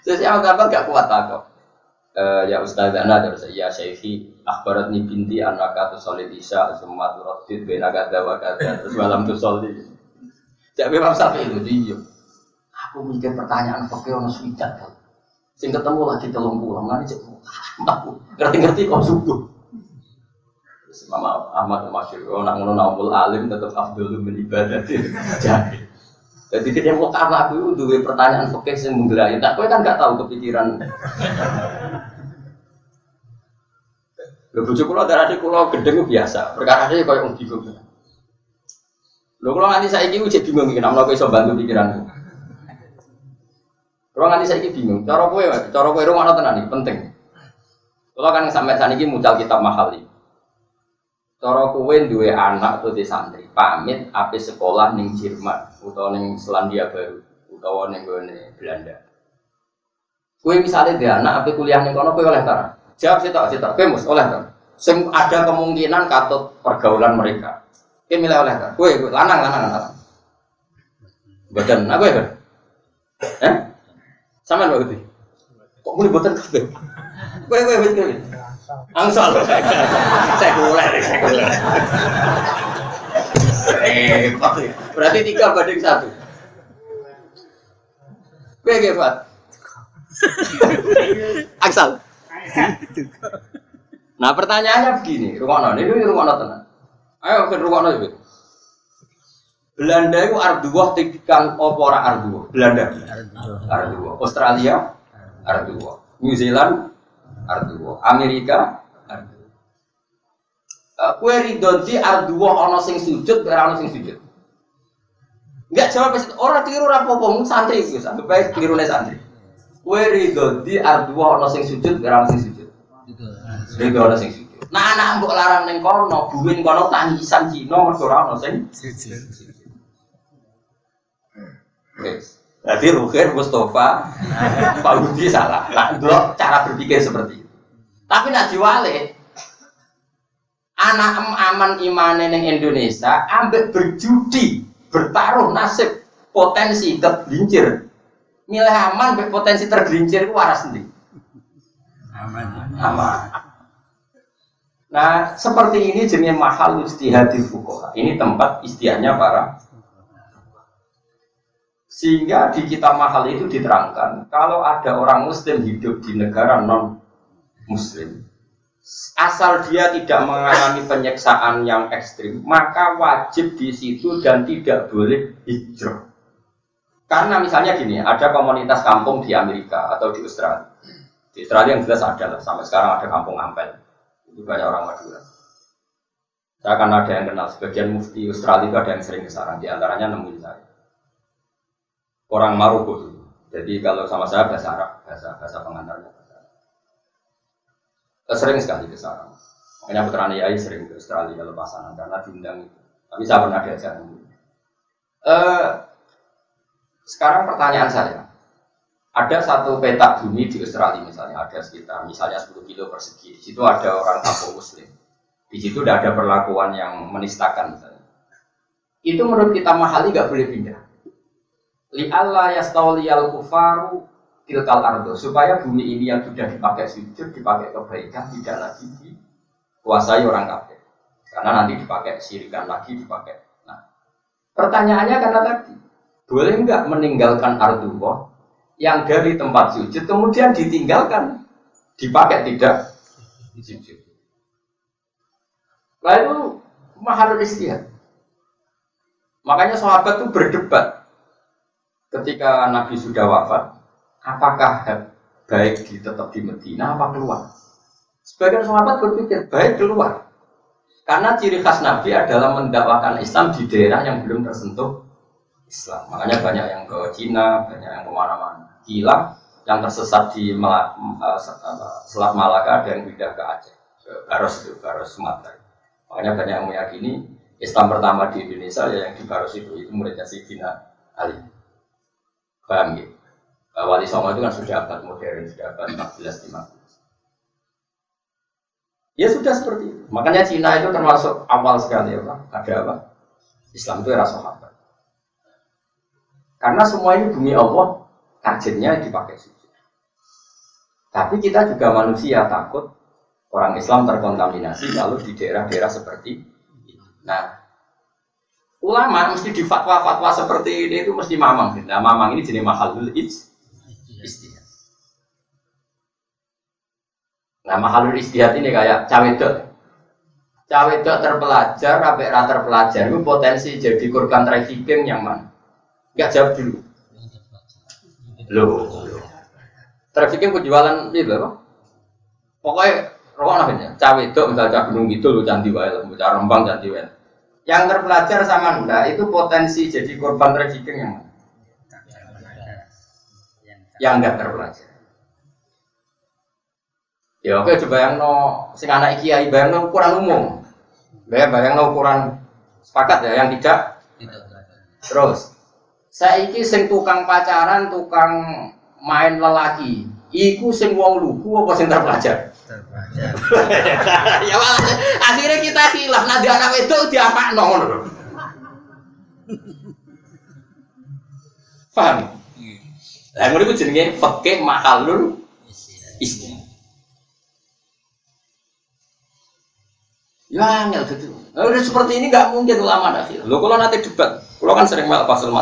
Saya siapa kabar gak kuat takut. Uh, ya Ustaz Ana terus ya Syekhi akhbarat ni binti anak kata solid isya semua turatid bena kata wa kata terus malam solid jadi memang sampai itu dia aku mikir pertanyaan pakai orang swidak kan sing ketemu lagi telung pulang nanti cek aku ngerti-ngerti kok subuh. Terus Mama Ahmad Masyur oh nak ngono naumul alim tetap Abdul ibadah. Jadi jadi dia mau karena aku dua pertanyaan fakir yang menggelayu. Kau kan nggak tahu kepikiran. Lo bujuk kulo darah di kulo gedeng biasa. Perkara dia kayak orang bingung. Lo kalau nanti saya ini udah bingung nih, namun aku bisa bantu pikiran. Nanti saya ini bingung. Cara kue, cara kue rumah nonton nih penting. Kalau kan sampai saat ini muncul kitab mahal ini. Cara kowe duwe anak atau di santri, pamit ape sekolah ning Jerman utawa ning Selandia Baru utawa ning gone Belanda. Kowe misalnya di anak ape kuliah ning kono kowe oleh ta? Jawab sih tak, sih tak. Kowe mus oleh ta? Sing ada kemungkinan katut pergaulan mereka. Kowe milih oleh ta? Kowe lanang lanang lanang. Badan, aku ya? Eh? Sama Uti? Kok mulai boten kabeh? Kowe kowe kowe. Angsal. Sekuler, sekuler. Repot. Berarti tiga banding satu. Gue gefat. Angsal. Nah pertanyaannya begini, rumah ini rumah tenang. Ayo ke rumah itu. Belanda itu arduah tikang opora arduah. Belanda. Arduah. Australia arduah. New Zealand arduwa. Amerika arduwa. Uh, kue ridho di arduwa ono sing sujud, ora ono sing sujud. Enggak jawab pasti orang tiru rapopo santri itu, sampai baik tiru santri. Kue ridho di arduwa ono sing sujud, ora ono sing sujud. Ridho ono sing sujud. Nah anak mbok larang neng kono, buwin kono tangisan Cina mergo ora ono sing sujud. Yes. Jadi Rukin Mustafa Pak Budi salah. Nah, itu cara berpikir seperti itu. Tapi nak diwale anak em aman imane neng Indonesia ambek berjudi bertaruh nasib potensi tergelincir. Milih aman ambek potensi tergelincir itu waras sendiri aman. Aman. Nah seperti ini jenis mahal istihadi fukoha ini tempat istiahnya para sehingga di kitab mahal itu diterangkan kalau ada orang muslim hidup di negara non muslim asal dia tidak mengalami penyeksaan yang ekstrim maka wajib di situ dan tidak boleh hijrah. Karena misalnya gini ada komunitas kampung di Amerika atau di Australia. Di Australia yang jelas ada lah sampai sekarang ada kampung Ampel. Itu banyak orang Madura. Saya akan ada yang kenal sebagian mufti Australia itu ada yang sering ke di antaranya nemuin saya orang Maroko. Jadi kalau sama saya bahasa Arab, bahasa bahasa pengantarnya bahasa. Sering sekali ke sana. Makanya putra Yai sering ke Australia kalau pasangan karena diundang itu. Tapi saya pernah diajak uh, sekarang pertanyaan saya, ada satu peta bumi di Australia misalnya, ada sekitar misalnya 10 kilo persegi. Di situ ada orang kampung Muslim. Di situ tidak ada perlakuan yang menistakan misalnya. Itu menurut kita mahali nggak boleh pindah. Li Allah yastawliyal kufaru tilkal ardo supaya bumi ini yang sudah dipakai sujud, dipakai kebaikan tidak lagi dikuasai orang kafir. Karena nanti dipakai sirikan lagi, dipakai. Nah, pertanyaannya karena tadi boleh nggak meninggalkan ardo yang dari tempat sujud kemudian ditinggalkan dipakai tidak sujud. Lalu mahal istihad. Makanya sahabat itu berdebat ketika Nabi sudah wafat, apakah baik di tetap di Medina apa keluar? Sebagian sahabat berpikir baik keluar. Karena ciri khas Nabi adalah mendakwakan Islam di daerah yang belum tersentuh Islam. Makanya banyak yang ke Cina, banyak yang ke mana-mana. Gila yang tersesat di eh, Selat Malaka dan pindah ke Aceh, ke Baros itu, Baros Sumatera. Makanya banyak yang meyakini Islam pertama di Indonesia ya yang di Baros itu, itu muridnya Sayyidina Ali. Paham ya? Wali Songo itu kan sudah abad modern, sudah abad 14 15. Ya sudah seperti itu. Makanya Cina itu termasuk awal sekali ya Pak. Ada apa? Islam itu era sahabat. Karena semua ini bumi Allah, targetnya dipakai sujud. Tapi kita juga manusia takut orang Islam terkontaminasi lalu di daerah-daerah seperti ini. Nah, ulama mesti di fatwa-fatwa seperti ini itu mesti mamang. Nah, mamang ini jenis mahalul istihad. Nah, mahalul istihad ini kayak cawedok. Cawedok terpelajar, sampai rata terpelajar itu potensi jadi korban trafficking yang mana? Enggak jawab dulu. Loh, trafficking penjualan itu apa? Pokoknya rokok namanya, cawe itu misalnya cah gunung gitu lo candi wae, cah rembang candi wae. Yang terpelajar sama anda itu potensi jadi korban trafficking yang mana? Yang enggak terpelajar. Ya oke coba yang no sing anak kiai bayang no ukuran umum. Bayang bayang no ukuran sepakat ya yang tidak. Terus saya iki sing tukang pacaran, tukang main lelaki. Iku sing wong lugu apa sing terpelajar? Terpelajar. ya akhirnya kita hilaf nanti anak itu diapak ngono Paham? Lah ngono iku jenenge fikih mahalul isti. Ya angel gitu. Nah, udah seperti ini nggak mungkin ulama akhir. Lo kalau nanti debat, kalau kan sering melak pasal.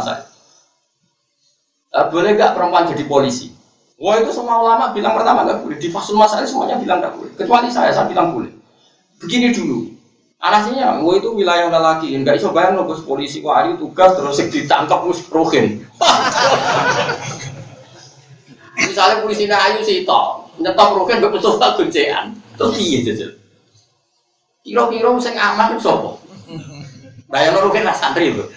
Uh, boleh nggak perempuan jadi polisi? Wah itu semua ulama bilang pertama nggak boleh. Di fasul masalah semuanya bilang nggak boleh. Kecuali saya, saya bilang boleh. Begini dulu. Anasinya, wah itu wilayah lelaki. Enggak bisa bayang bos polisi. Wah ini tugas terus ditangkap mus rohin. Misalnya polisi ayu sih toh, nyetop rohin gak betul guncean. Terus iya jajal. Kira-kira sing aman itu sopo. Bayang rohin lah santri loh.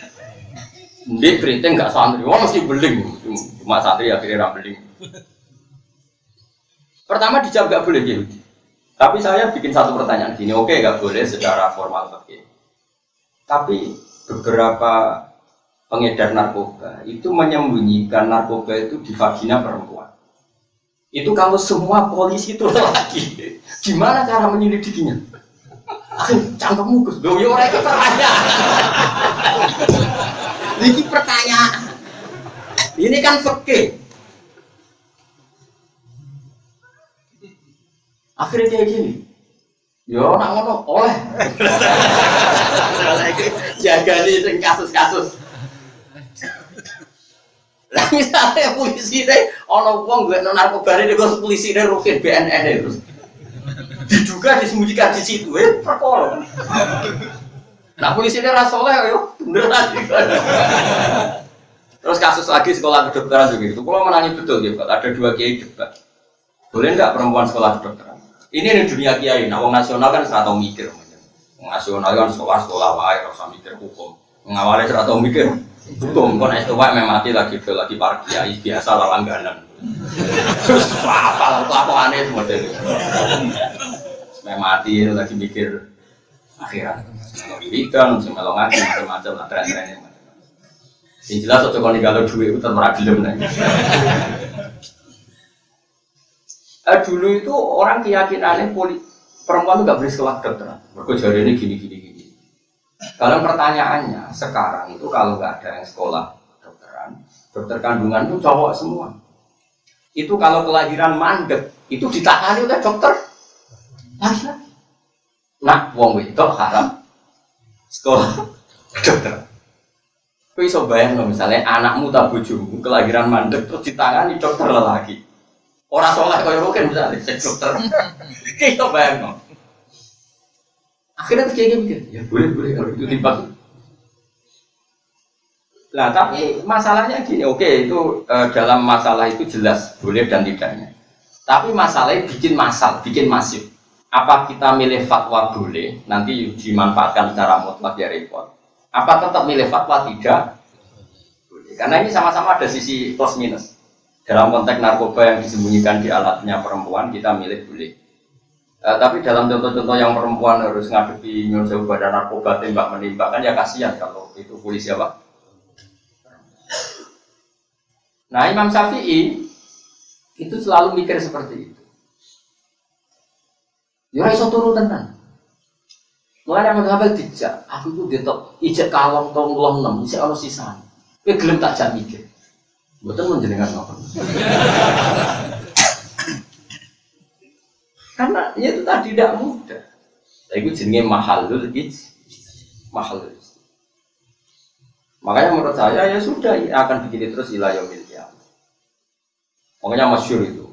Dia keriting nggak santri, wah mesti beling. Cuma santri akhirnya ra beling. Pertama dijawab nggak boleh gitu. Tapi saya bikin satu pertanyaan gini, oke nggak boleh secara formal oke. Tapi beberapa pengedar narkoba itu menyembunyikan narkoba itu di vagina perempuan. Itu kalau semua polisi itu lagi, gimana cara menyelidikinya? Cangkemmu Gus, loh ya orang itu pertanyaan. Pertanyaan. Ini kan fakir. Akhirnya kayak gini. Yo, nak ngono oleh. Jaga nih kasus-kasus. Lah misalnya polisi deh, ono uang gue non narkoba ini gue polisi deh rukin BNN itu. Diduga disembunyikan di situ, eh perkara. Nah polisi ini rasoleh, yo beneran. Terus kasus lagi sekolah kedokteran juga itu. Kalau menangi betul ya, ada dua kiai debat. Boleh nggak perempuan sekolah kedokteran? Ini di dunia kiai. Nah, wong nasional kan serata mikir. Nasional kan sekolah-sekolah wae, rasa mikir hukum. Mengawali serata mikir hukum. Kon es tua memang mati lagi ke lagi para kiai biasa lah langganan. Terus apa? Apa aneh semua mati lagi mikir akhirat. Kalau wiridan, melong ngaji macam-macam lah tren-trennya. Yang jelas kon kalau duit itu tetap nih. Eh, dulu itu orang keyakinannya poli, perempuan itu nggak boleh sekolah kedokteran. Mereka ini gini gini gini. Kalau pertanyaannya sekarang itu kalau nggak ada yang sekolah kedokteran, dokter kandungan itu cowok semua. Itu kalau kelahiran mandek itu ditangani oleh dokter laki-laki. Nah, wong itu haram sekolah dokter. Kau iso bayang misalnya anakmu tak bojomu kelahiran mandek terus ditangani dokter lelaki. Orang soleh kau yang mungkin misalnya cek dokter. Iso bayang loh. Akhirnya tuh kayak mikir, ya boleh boleh kalau itu timbang. Nah tapi masalahnya gini, oke itu e, dalam masalah itu jelas boleh dan tidaknya. Tapi masalahnya bikin masal, bikin masif. Apa kita milih fatwa boleh, nanti dimanfaatkan secara mutlak ya repot apa tetap milih fatwa tidak? Karena ini sama-sama ada sisi plus minus. Dalam konteks narkoba yang disembunyikan di alatnya perempuan kita milih boleh. Uh, tapi dalam contoh-contoh yang perempuan harus ngadepi nyuruh badan narkoba tembak menembak kan ya kasihan kalau itu polisi apa? Nah Imam Syafi'i itu selalu mikir seperti itu. Ya iso turu tenan. Mulai yang mengambil dijak, aku itu detok ijek kalong tong long enam, ijek ono sisa. Tapi gelem tak jak mikir. Betul menjenengan apa? Karena ya itu tadi tidak mudah. Tapi itu jenenge mahalul ij, mahalul Makanya menurut saya ya sudah ya akan begini terus ilayah miliknya. Makanya masyur itu.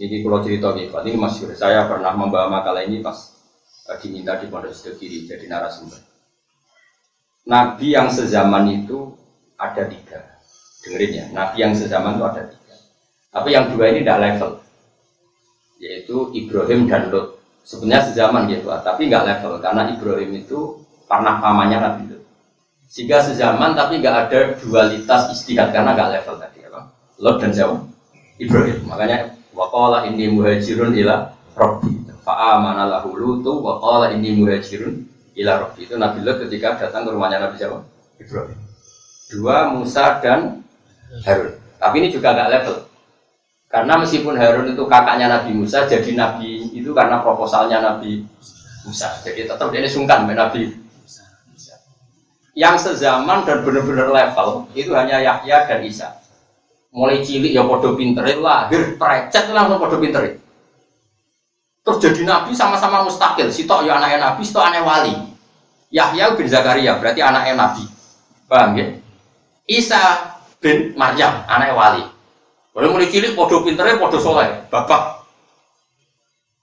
Ini kalau cerita ini masyur. Saya pernah membawa makalah ini pas diminta di pondok sebelah kiri jadi narasumber. Nabi yang sezaman itu ada tiga, dengerin ya. Nabi yang sezaman itu ada tiga. Tapi yang dua ini tidak level, yaitu Ibrahim dan Lot. Sebenarnya sezaman gitu, tapi nggak level karena Ibrahim itu pernah pamannya Nabi Lot. Sehingga sezaman tapi nggak ada dualitas istihad karena nggak level tadi apa? Lot dan siapa? Ibrahim. Makanya wakola ini muhajirun ila Robbi Fa'amana lahu lutu wa qala inni muhajirun ila rabbi. Itu Nabi Lut ketika datang ke rumahnya Nabi siapa? Ibrahim. Dua Musa dan Harun. Tapi ini juga agak level. Karena meskipun Harun itu kakaknya Nabi Musa, jadi Nabi itu karena proposalnya Nabi Musa. Jadi tetap dia sungkan dengan Nabi Musa. Yang sezaman dan benar-benar level itu hanya Yahya dan Isa. Mulai cilik ya podo pinter, lahir trecet langsung podo pinter. Terus jadi nabi sama-sama mustakil. Sitok ya anaknya nabi, sitok anaknya wali. Yahya bin Zakaria berarti anaknya nabi. Paham ya? Isa bin Maryam anaknya wali. Kalau mulai cilik podo pinternya podo soleh, bapak.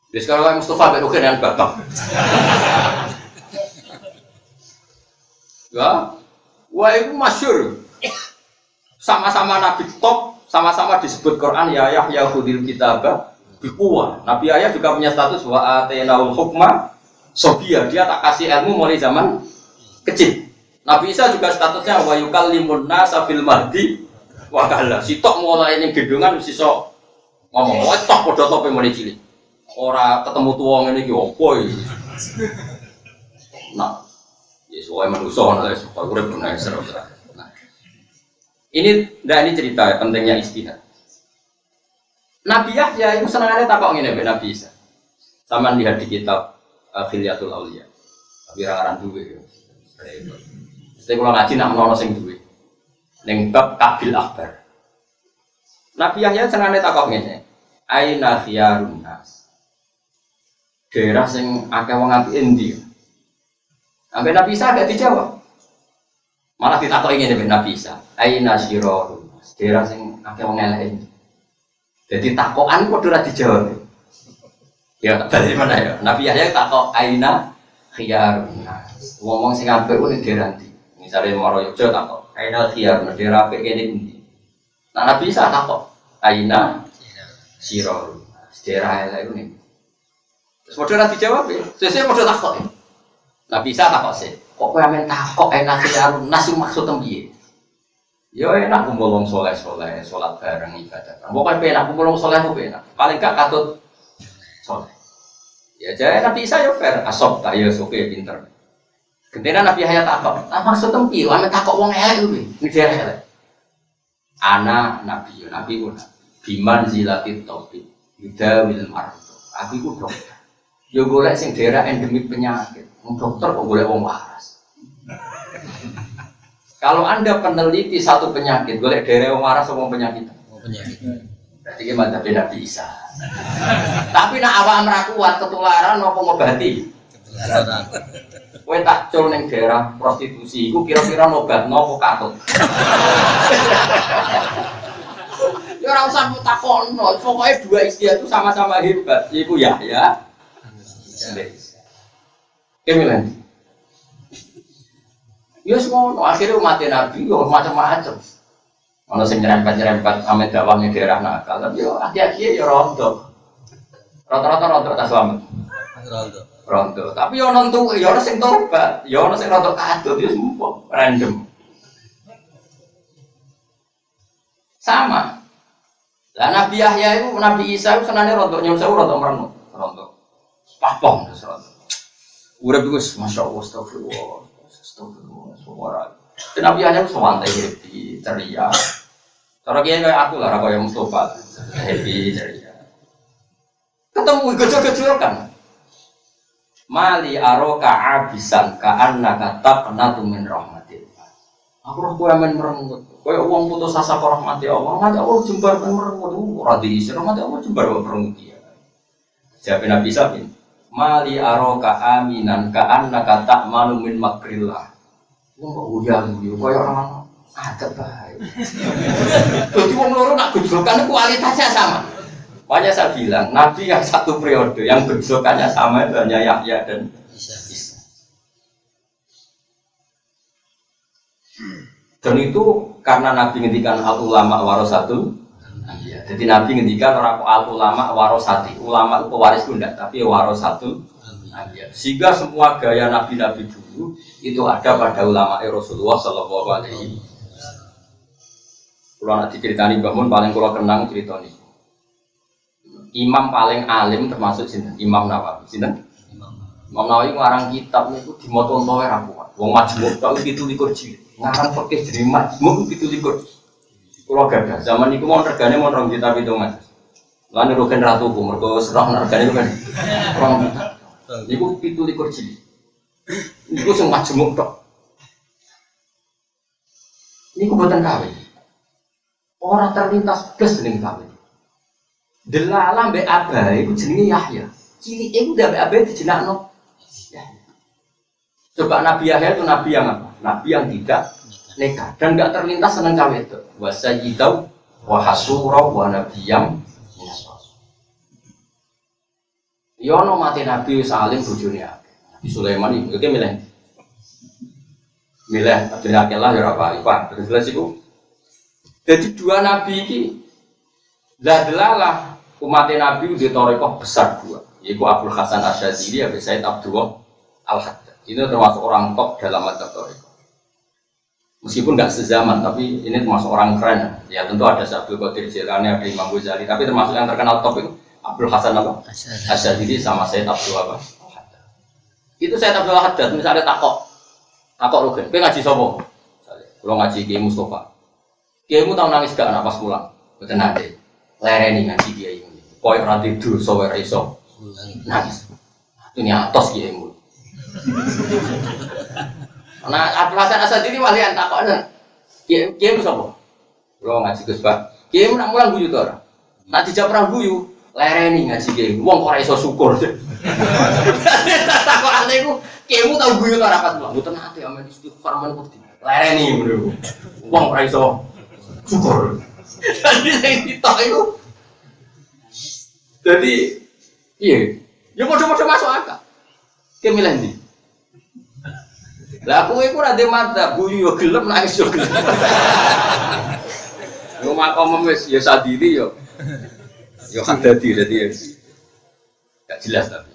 Jadi sekarang Mustafa bin Rukin dengan bapak. ya, wah itu masyur. Sama-sama nabi top, sama-sama disebut Quran ya Yahya Hudil Kitabah bikuwa. Nabi Ayah juga punya status wa atenaul hukma sobia. Dia tak kasih ilmu mulai zaman kecil. Nabi Isa juga statusnya wa yukallimun nasa fil mahdi wa kala. Sitok mulai ini gendongan mesti sok ngomong. Wah tok padha tope mulai cilik. Ora ketemu tua ngene iki opo iki. Nah, ya soalnya manusia lah, supaya urip benar Nah, ini, nah ini cerita pentingnya istihad. Nabi Yahya itu senangannya takok ngene mbek Nabi Isa. Sama lihat di kitab uh, Khilyatul Auliya. Tapi raran duwe. Saya kalau ngaji nak menolong sing duwe. Ning bab Kabil Akbar. Nabi Yahya senangannya takok ngene. Aina khiyarun nas. Daerah sing akeh wong apik endi? Sampai Nabi Isa agak dijawab. Malah ditakoki ngene mbek Nabi Isa. Aina syirarun Daerah sing akeh wong elek endi? Jadi takokan kok ora dijawab. Ya dari mana ya? Nabi Yahya takok aina khiyar. Ngomong sing apik ku ning diranti. Misale maro Yogyo takok aina nah daerah apik kene endi? Nah Nabi Isa takok aina siror. Daerah elek ku ning. Terus padha ora dijawab ya. Sesuk padha takok. Ya. Nabi Isa takok sih. Kok kowe amen takok aina khiyar nas maksud piye? Ya enak kumpul wong soleh soleh, sholat bareng ibadah. Pokoknya enak kumpul wong soleh itu enak. Paling gak katut soleh. Ya jadi Nabi Isa ya fair, asop tak ya oke pinter. Ketika Nabi Hayat takok, ah maksud tempi, ame takok wong elek kuwi, ngejar elek. Ana Nabi, ya, Nabi pun biman zilatit topik, wil marto. Aku itu dokter. Yo golek sing daerah endemik penyakit. Wong dokter kok golek wong waras. Kalau Anda peneliti satu penyakit, golek daerah wong waras wong penyakit. Oh penyakit. Berarti ki madzhab Nabi Isa. Tapi nak awak ora kuat ketularan apa ngobati? Kowe tak cul ning daerah prostitusi iku kira-kira ngobatno apa katut. ya ora usah takono, pokoknya dua istri itu sama-sama hebat. Iku ya ya. Kemilan. Ya semua akhirnya umat Nabi yo macam-macam. Ono sing nyerempet-nyerempet ame dakwahnya daerah nakal, tapi yo hati-hati ya rondo. Rata-rata rondo tak selamat. Rondo. Rondo. Tapi yo ono tuh, yo ono sing tobat, yo ono sing rondo kadut, yo semua random. Sama. Lah Nabi Yahya itu, Nabi Isa itu senangnya rondo nyuruh sewu rondo merenung, rondo. Papong terus rondo. Urip iku wis masyaallah astagfirullah. Astagfirullah. Suara. Dan Nabi Yahya itu santai happy, ceria. Cara kiai kayak aku lah, kayak Mustafa, happy, ceria. Ketemu gejol-gejol kan. Mali aroka abisan ka annaka taqnatu min rahmatillah. Aku roh kowe men merengut. Kowe wong putus asa ke rahmati Allah, rahmati Allah jembar men merengut. Ora diisi rahmati Allah jembar wae merengut dia. Jawab Nabi Sabin. Mali aroka aminan ka annaka ta'manu min makrillah. Wong kok uyang yo koyo ora ada bae. Jadi wong loro nak gejolkan kualitasnya sama. Makanya saya bilang, Nabi yang satu periode, yang gejolkannya sama itu hanya Yahya dan. Isa. Dan itu karena Nabi ngendikan al ulama warasatul Iya, jadi Nabi ngendikan orang al ulama warasati. Ulama itu pewaris enggak, tapi warasatul Iya. Sehingga semua gaya Nabi-Nabi dulu itu ada pada ulama Rasulullah Shallallahu Alaihi Kalau nanti ceritani bangun paling kalau kenang cerita ini. Imam paling alim termasuk sinten Imam Nawawi. Sinten? Imam. Nawawi ngarang kitab niku dimoto entoe ra kuat. Wong majmuk tok itu likur jilid. Ngarang fikih jadi majmuk itu likur. Kulo gadah zaman niku mau regane mau rong juta pitungan. Lan rugen ratu ku mergo serah regane kan. Rong juta. Niku pitu likur jilid. Niku sing majmuk tok. Niku boten kawin. Orang terlintas blas jeneng kawin. Delala mbek Abah iku jenenge Yahya. Cilik iku udah mbek Abah dijenakno. Coba Nabi Yahya itu nabi yang apa? Nabi yang tidak nikah dan nggak terlintas seneng cawe itu. Wa sayyidau wa nabiyam. Yono mati Nabi salim akeh. Nabi Sulaiman itu oke milih. Milih bojone akeh lah ya apa-apa. Terus jelas iku. Jadi dua nabi ini Zadelalah umat Nabi di Torekoh besar dua, yaitu Abdul Hasan Asyadili, Abu Said Abdullah Al Haddad. Ini termasuk orang top dalam madzhab Torekoh. Meskipun nggak sezaman, tapi ini termasuk orang keren. Ya tentu ada Abdul Qadir Jilani, ada Imam Ghazali, tapi termasuk yang terkenal top itu Abdul Hasan apa? Asyadili sama Said Abdul apa? Itu Said Abdul Haddad, misalnya takok, takok Rugen, kowe ngaji? Misalnya, kalau ngaji Kiai Mustafa, Kiaimu tau nangis gak anak pas pulang? Betul nanti, lereni ngaji Kiai ini. Koyok nanti dulu sower iso nangis. Ini atas Kiaimu. Nah, Abdul Hasan Asad ini walian takok dan Kiai Kiaimu sopo? Lo ngaji Gus Pak. Kiaimu nak mulang guyu tuh orang. Nak dijawab orang guyu, lereni ngaji Kiai. Wong ora iso syukur. Takok ane iku, Kiaimu tau guyu orang pas pulang. Mboten ate amen istighfar men kok di- lereni menurut. Wong ora iso syukur. Jadi sing ditok iku jadi iya, ya padha-padha masuk akal. Ki milih ndi? Lah aku iku ora ndek mata, guyu yo gelem nangis yo gelem. Yo makom wis ya sadiri yo. Yo hadadi dadi ya. Gak jelas tapi.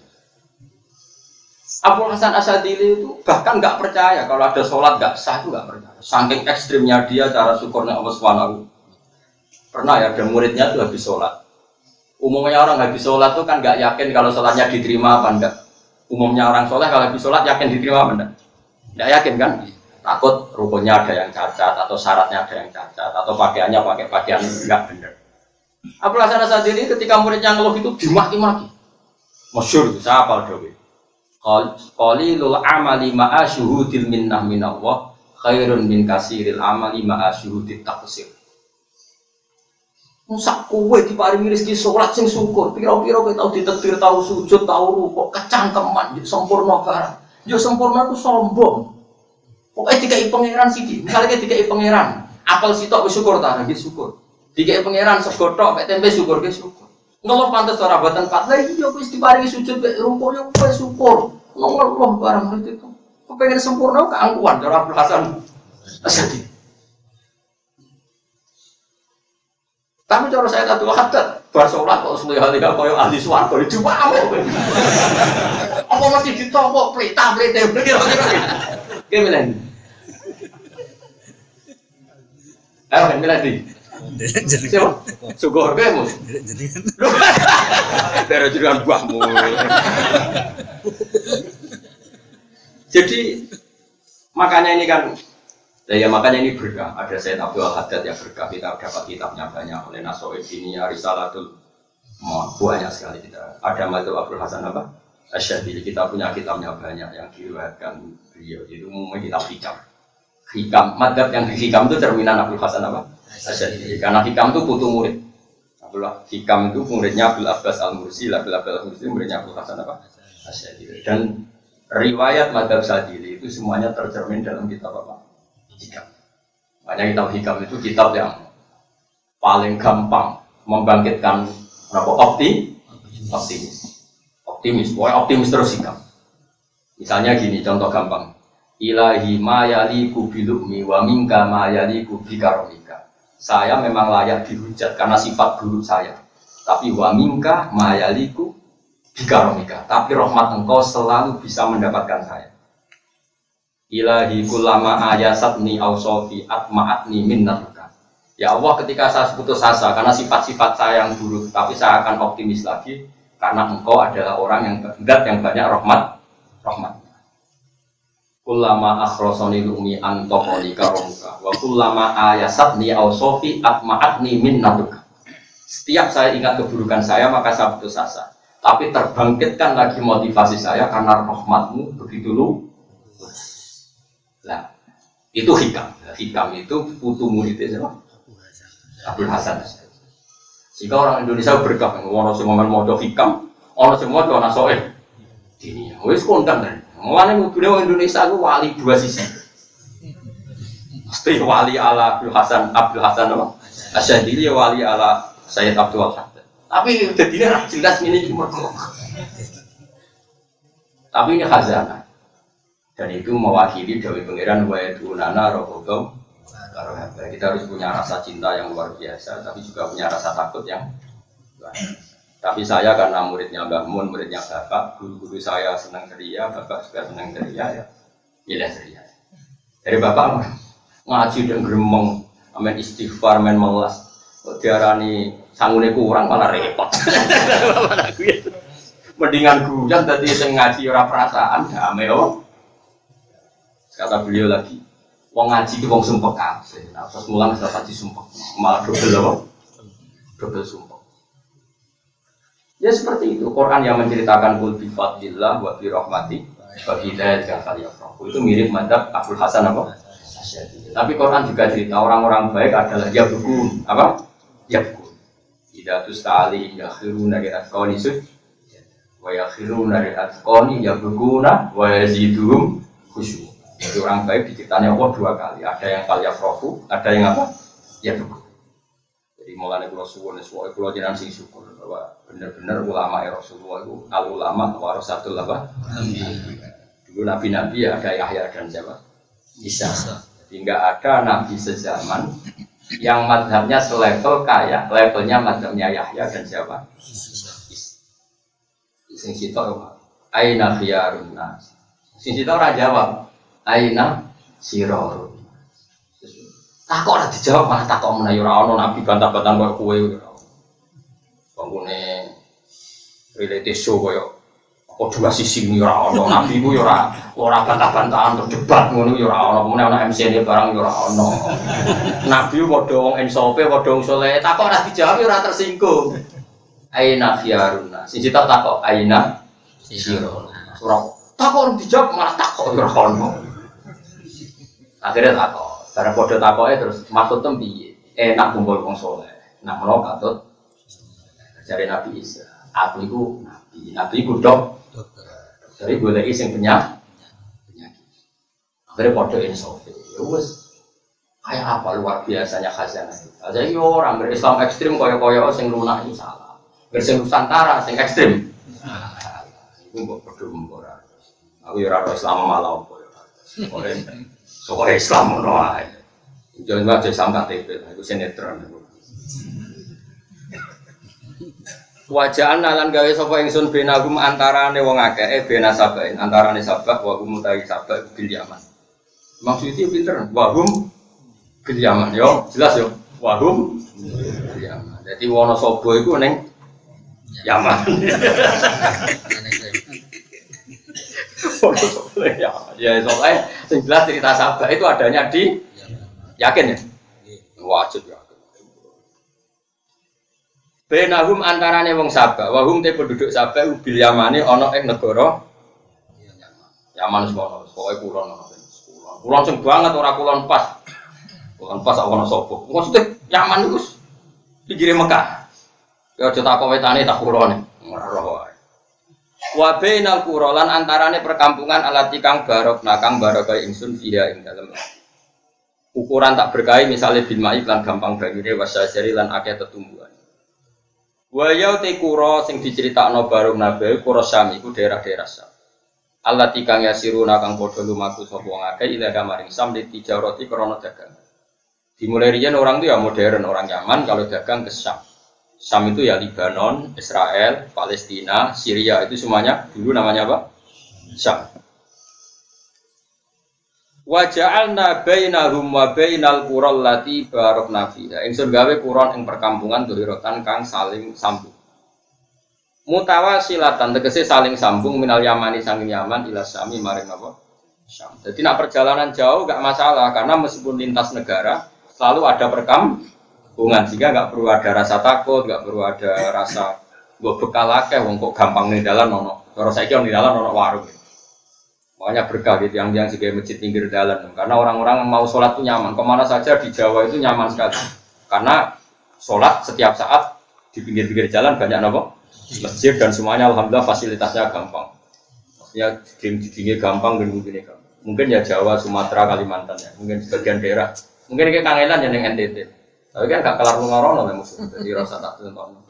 Abdul Hasan Asadili itu bahkan nggak percaya kalau ada sholat nggak sah itu nggak percaya. Saking ekstrimnya dia cara syukurnya Allah Subhanahu. Pernah ya ada muridnya tuh habis sholat. Umumnya orang habis sholat tuh kan nggak yakin kalau sholatnya diterima apa enggak. Umumnya orang sholat kalau habis sholat yakin diterima apa enggak? Nggak yakin kan? Takut rukunnya ada yang cacat atau syaratnya ada yang cacat atau pakaiannya pakai pakaian nggak benar. Abdul Hasan Asadili ketika muridnya ngeluh itu dimaki-maki. Masyhur saya apal dhewe. Qalilul amali ma'a syuhudil minnah minallah khairun min kasiril amali ma'a syuhudit taqsir. Musak kowe diparingi rezeki salat sing syukur, pira-pira kowe tau ditetir, tau sujud, tau rukuk, kecangkeman, yo sempurna barang. Yo sempurna ku sombong. Pokoknya dikai pangeran sih, misalnya dikai pangeran, apel sitok wis syukur ta, nggih syukur. Dikai pangeran sego tok, tempe syukur ge syukur. Ngeluh pantes ora boten pat. Lah iya wis diparingi sujud mek rukuk yo kowe syukur. Ngeluh barang itu. Kepengen sempurna keangkuhan Abdul Hasan. Asyadi. Tapi cara saya tadi hadat, bar sholat kok sulit hal kau yang ahli suwargo itu mau. Apa mesti ditompo pelita pelita kira-kira. Gimana ini? Ayo milih di. Siapa? Sugor kamu. Dari jalan buahmu. Jadi makanya ini kan Nah, ya makanya ini berkah. Ada Sayyid Abdul Haddad yang berkah. Kita dapat kitabnya banyak oleh Nasoid ini Risalatul banyak sekali kita. Ada Madzhab Abdul Hasan apa? Asyadili. Kita punya kitabnya banyak yang diriwayatkan beliau. Itu umumnya kitab hikam. Hikam. Madzhab yang hikam itu cerminan Abdul Hasan apa? Asyadili. Karena hikam itu putu murid. Abdullah Hikam itu muridnya Abdul Abbas Al Mursi, Abdul Abbas Al Mursi muridnya Abdul Hasan apa? Asyadili. Dan riwayat Madzhab Sadili itu semuanya tercermin dalam kitab apa? Hikam. Makanya kitab hikam itu kitab yang paling gampang membangkitkan apa opti optimis. Optimis pokoknya optimis terus hikam. Misalnya gini contoh gampang. Ilahi mayali kubilukmi wa minka mayali kubikaromika saya memang layak dihujat karena sifat buruk saya. Tapi wa minka mayaliku bikaromika. Tapi rahmat engkau selalu bisa mendapatkan saya ilahi kulama ayasatni ausofi atma'atni minnatuka ya Allah ketika saya putus asa karena sifat-sifat saya yang buruk tapi saya akan optimis lagi karena engkau adalah orang yang kehendak yang banyak rahmat rahmat kulama akhrosoni lumi antokoni karomuka wa kulama ayasatni ausofi atma'atni minnatuka setiap saya ingat keburukan saya maka saya putus asa. Tapi terbangkitkan lagi motivasi saya karena rahmatmu begitu lu Nah, itu hikam. Hikam itu putu muridnya siapa? Abdul Hasan. Jika orang Indonesia berkah, orang semua mau hikam, orang semua tuh nasoeh. Ini, wes kontan kan. Mulanya mudune orang Indonesia itu wali dua sisi. Mesti wali ala Abdul Hasan, Abdul Hasan apa? Asyadili wali ala Sayyid Abdul Hasan. Tapi jadinya jelas ini cuma Tapi ini khazanah dan itu mewakili Dewi Pangeran wa nana rohobau kita harus punya rasa cinta yang luar biasa tapi juga punya rasa takut yang tapi saya karena muridnya Mbak Mun, muridnya Bapak, guru-guru saya senang ceria, Bapak juga senang ceria ya, ya ceria. Dari Bapak ngaji dan gremeng, amin istighfar, amin melas. Kok diarani sangune kurang malah repot. Mendingan gujan tadi saya ngaji ora perasaan damai oh. Kata beliau lagi, wong ngaji itu wong sumpah kabeh. Nah, pas mulang sudah pasti sumpah, malah double apa? Double sumpah. Ya seperti itu. Quran yang menceritakan kul bi fadlillah wa bi rahmati wa bi Itu mirip mantap Abdul Hasan apa? Tapi Quran juga cerita orang-orang baik adalah ya buku apa? Ya buku. Tidak tuh sekali ya khiruna di atqani sud wa ya khiruna di atqani ya bukuna wa yazidum khusyuk. Jadi orang baik diciptanya Allah dua kali. Ada yang kalian yafrohu, ada yang apa? Ya tuh. Jadi mulai kalau suwon, suwon kalau jangan sing syukur bahwa benar-benar ulama ya Rasulullah itu al ulama warasatul apa? Dulu nabi-nabi ya ada Yahya dan siapa? Isa. Jadi nggak ada nabi sezaman yang madhabnya selevel kayak levelnya madhabnya Yahya dan siapa? Sing situ aina khiyarun nas. Sing situ ora jawab aina siror takok ora dijawab malah takok menawa ora ono nabi bantah-bantahan koyo kowe bangunnya reality show koyo kok dua sisi ini ora ono. Nabi ku ora ora bantah-bantahan untuk debat ngono ya ora ono. Kemudian ono MC ini barang ya ora nabi padha wong ensope padha wong saleh takok ora dijawab ora tersinggung. Aina khiyaruna. Sing tak takok aina siro. Surah takok orang dijawab malah takok ora ono. Akhirnya takok. Bareng padha takoke terus maksud tem piye? Enak kumpul wong saleh. Nak menawa katut jare Nabi Isa. Aku iku nabi. Nabi iku dok. Dari goleki sing penyakit. Penyakit. Akhirnya padha insaf. Ya wis kayak apa luar biasanya khazanah itu. Jadi orang berislam ekstrim koyo-koyo sing lunak itu salah. Bersing Nusantara sing ekstrim. Mbok padha mbora. Aku ya ora Islam malah apa ya. Soalnya Islam ngono ae. Jangan baca Islam KTP, itu sinetron. Wajah nalan gawe sapa ingsun benagum antarane wong akeh eh bena sabain antarane sabah wa hum utawi sabah bil yaman. Maksudnya pinter, wahum bil yaman yo, jelas yo. Wahum bil yaman. Jadi Wonosobo iku ning Yaman. ya, ya soalnya yang jelas cerita Sabah itu adanya di yakin ya? Wajib ya. Benahum antarane wong Sabah, wahum te penduduk Sabah bil Yamani ana ing negara Yaman semono, pokoke kulon ana. Kulon. Sing banget ora kulon pas. Kulon pas ana sapa. Maksudnya Yaman iku pinggire Mekah. Ya aja tak wetane tak kulone. Ora roh. Wa bainal qura lan antarane perkampungan alati kang barok nakang barokai ingsun fiha ing dalem. Ukuran tak berkahi misalnya bil mai lan gampang banyune wasajari lan akeh tetumbuhan. Wa ya te qura sing diceritakno barok nabe qura Syam iku daerah-daerah Syam. Allah tikang yasiruna kang padha lumaku sapa wong akeh ila kamaring sam di tijarati krana dagang. Dimulai riyen orang itu ya modern, orang Yaman kalau dagang ke Syam. Sam itu ya Lebanon, Israel, Palestina, Syria itu semuanya dulu namanya apa? Syam. Wa ja'alna bainahum wa bainal qural lati barakna fiha. Ingsun gawe kuron ing perkampungan dohirotan kang saling sambung. Mutawasilatan tegese saling sambung minal Yamani sanging Yaman ila Syami maring apa? Syam. Jadi nak perjalanan jauh gak masalah karena meskipun lintas negara selalu ada perkam hubungan sehingga nggak perlu ada rasa takut, nggak perlu ada rasa gue bekal akeh, wong kok gampang nih dalan nono. Kalau saya nih dalan nono warung. Makanya berkah gitu yang yang sebagai masjid pinggir jalan karena orang-orang mau sholat tuh nyaman. Ke mana saja di Jawa itu nyaman sekali karena sholat setiap saat di pinggir-pinggir jalan banyak nopo masjid dan semuanya alhamdulillah fasilitasnya gampang. Ya di pinggir gampang dan mungkin gampang. Mungkin ya Jawa, Sumatera, Kalimantan ya. Mungkin sebagian daerah. Mungkin kayak Kangelan yang NTT. Tapi kan gak kelar ngorono lah musuh. Jadi rasa tak tentono.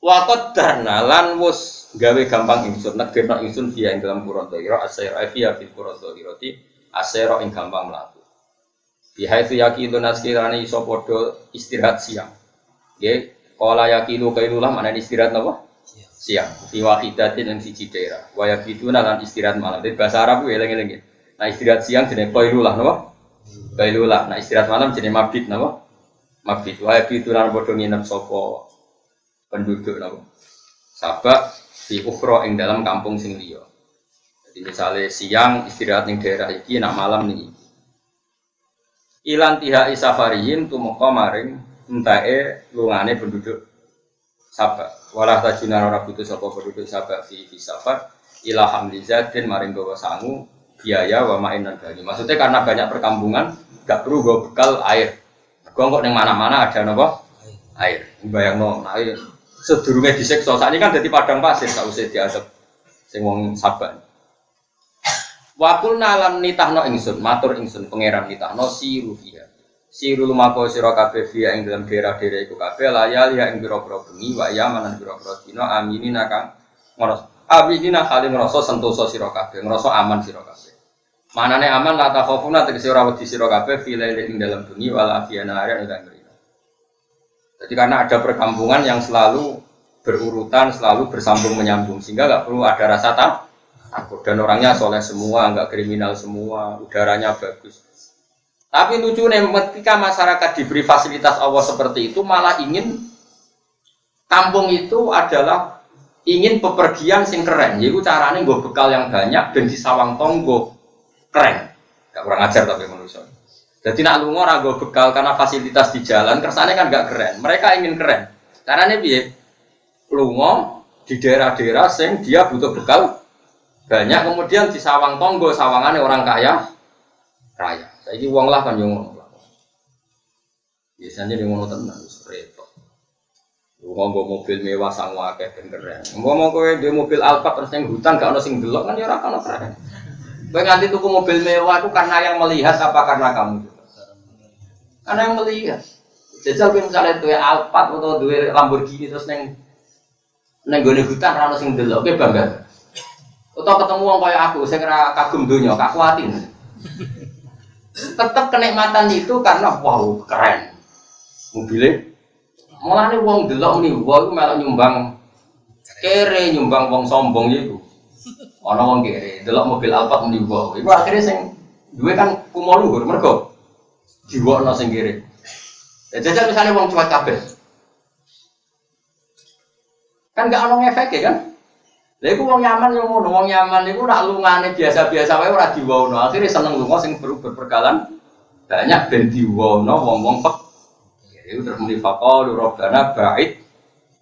Wakot darna lan wus gawe gampang ingsun negirno ingsun via ing dalam pura dohiro asairo via fil pura dohiro ti asairo ing gampang melaku. Bihai itu yakin naskirani iso podo istirahat siang. Ya, kalau yakin kailulah mana istirahat apa? Siang. Fi wahidatin yang siji daerah. Wa yakiduna lan istirahat malam. Jadi bahasa Arab ya eling-eling. Nah istirahat siang jenenge kailulah napa? Kailulah. Nah istirahat malam jadi mabit napa? Mabit. Wa itu lan padha nginep sapa penduduk napa? Sabak di ukhra ing dalam kampung sing liya. Jadi misalnya siang istirahat ning daerah iki nak malam nih. Ilan tiha isafariyin tumeka maring entae lungane penduduk Sabak. Walah tajunan ora butuh sapa penduduk Sabak fi fi safar ila hamlizadin maring gawa sangu biaya wa main dan. Maksudnya karena banyak perkampungan, gak perlu gue bekal air. Gue kok yang mana-mana ada nopo air. Bayang no, air. Sedurungnya disekso. Saat ini kan jadi padang pasir, gak usah diadep. Sing wong sabar. Wakul nalan nitahno ingsun, matur ingsun pangeran nitahno siru fiha. Siru lumako sira kabeh fiha ing dalam daerah-daerah iku kabeh layal ya ing pira-pira bengi wa yaman lan pira-pira dina aminina kang ngono. Aminina kali ngrasa sentosa sira kabeh, ngrasa aman sira kabeh. Manane aman la ta khofuna tegese ora wedi sira kabeh fi ing dalam bengi wala afiyana area ing ngrino. Jadi karena ada perkampungan yang selalu berurutan, selalu bersambung menyambung sehingga nggak perlu ada rasa tak takut dan orangnya soleh semua, nggak kriminal semua, udaranya bagus. Tapi lucu nih, ketika masyarakat diberi fasilitas Allah seperti itu, malah ingin kampung itu adalah ingin pepergian sing keren. Jadi caranya gue bekal yang banyak dan di sawang tonggo keren. Gak kurang ajar tapi manusia. Jadi nak lungo rago bekal karena fasilitas di jalan, kesannya kan gak keren. Mereka ingin keren. Caranya biar lungo di daerah-daerah sing dia butuh bekal banyak kemudian di sawang tonggo sawangannya orang kaya raya. Saiki wong lah kan yang. Biasanya di ngono tenan wis repot. Lu ngomong mobil mewah sang akeh keren. Ngomong kowe di mobil Alphard terus yang hutan gak ono sing delok kan ya keren. Kowe nganti tuku mobil mewah itu karena yang melihat apa karena kamu? Karena yang melihat. Jajal kowe misalnya duwe Alphard atau duwe Lamborghini terus neng neng gone hutan ora ono sing delok kowe bangga. Atau ketemu wong kaya aku sing ora kagum donya, kakuatin. Tetap kenikmatan itu karena wow keren. Mobilnya Mulane wong delok nih, wong melok nyumbang kere nyumbang wong sombong iku. Ana wong kere delok mobil Alphard muni wong. Iku akhirnya sing duwe kan kumo luhur mergo diwokno sing kere. Ya jajal misalnya wong cuek kabeh. Kan gak ono efek ya kan? Lha iku wong nyaman yo ngono, wong nyaman iku nak lungane biasa-biasa wae ora diwono. Akhire seneng lunga sing ber berperkalan banyak ben diwono wong-wong pek itu terus muni faqalu rabbana ba'id